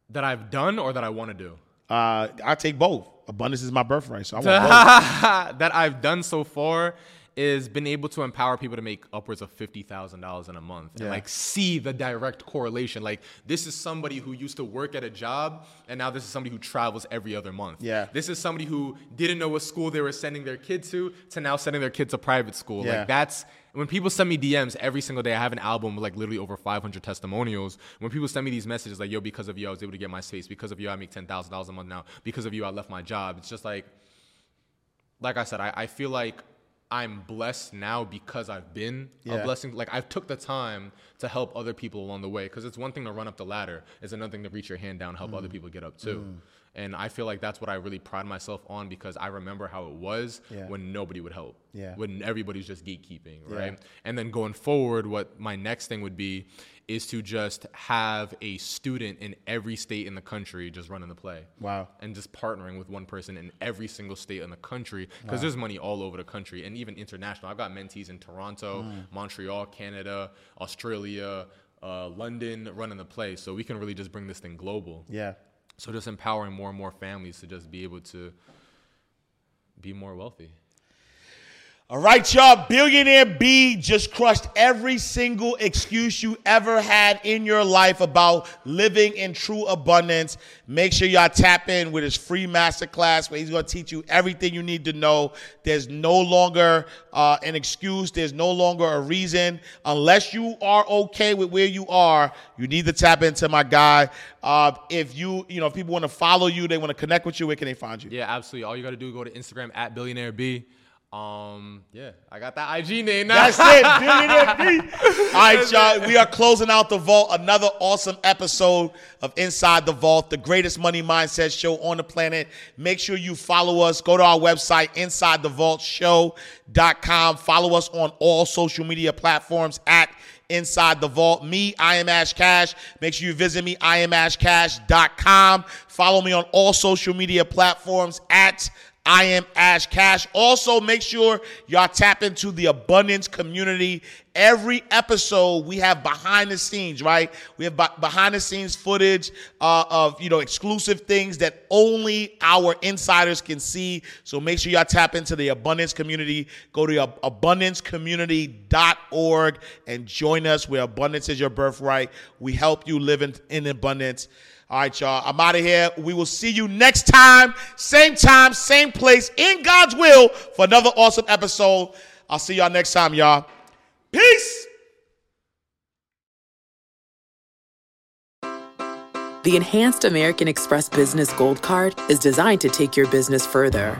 That I've done or that I want to do. Uh, I take both. Abundance is my birthright, so I want (laughs) both. that I've done so far is been able to empower people to make upwards of fifty thousand dollars in a month and like see the direct correlation. Like this is somebody who used to work at a job and now this is somebody who travels every other month. Yeah. This is somebody who didn't know what school they were sending their kid to to now sending their kid to private school. Yeah. Like that's when people send me DMs every single day, I have an album with like literally over 500 testimonials. When people send me these messages like, yo, because of you, I was able to get my space. Because of you, I make $10,000 a month now. Because of you, I left my job. It's just like, like I said, I, I feel like I'm blessed now because I've been Yeah. a blessing. Like I've took the time to help other people along the way. Because it's one thing to run up the ladder, it's another thing to reach your hand down, help Mm. other people get up too. And I feel like that's what I really pride myself on because I remember how it was Yeah. when nobody would help. Yeah. When everybody's just gatekeeping, right? And then going forward, what my next thing would be is to just have a student in every state in the country just running the play. Wow. And just partnering with one person in every single state in the country because there's money all over the country and even international. I've got mentees in Toronto, Montreal, Canada, Australia, uh, London running the play. So we can really just bring this thing global. Yeah. So just empowering more and more families to just be able to be more wealthy. All right, y'all. Billionaire B just crushed every single excuse you ever had in your life about living in true abundance. Make sure y'all tap in with his free masterclass where he's going to teach you everything you need to know. There's no longer uh, an excuse, there's no longer a reason. Unless you are okay with where you are, you need to tap into my guy. Uh, if you, you know, if people want to follow you, they want to connect with you, where can they find you? Yeah, absolutely. All you got to do is go to Instagram at billionaire B. Um, yeah, I got that IG name now. That's it, (laughs) All right, y'all. We are closing out the vault. Another awesome episode of Inside the Vault, the greatest money mindset show on the planet. Make sure you follow us. Go to our website, InsideTheVaultShow.com. Follow us on all social media platforms at Inside the Vault. Me, I am Ash Cash. Make sure you visit me, iamashcash.com. Follow me on all social media platforms at I am Ash Cash. Also, make sure y'all tap into the abundance community. Every episode, we have behind the scenes, right? We have behind the scenes footage uh, of you know exclusive things that only our insiders can see. So make sure y'all tap into the abundance community. Go to abundancecommunity.org and join us where abundance is your birthright. We help you live in, in abundance. All right, y'all. I'm out of here. We will see you next time, same time, same place, in God's will for another awesome episode. I'll see y'all next time, y'all. Peace. The Enhanced American Express Business Gold Card is designed to take your business further.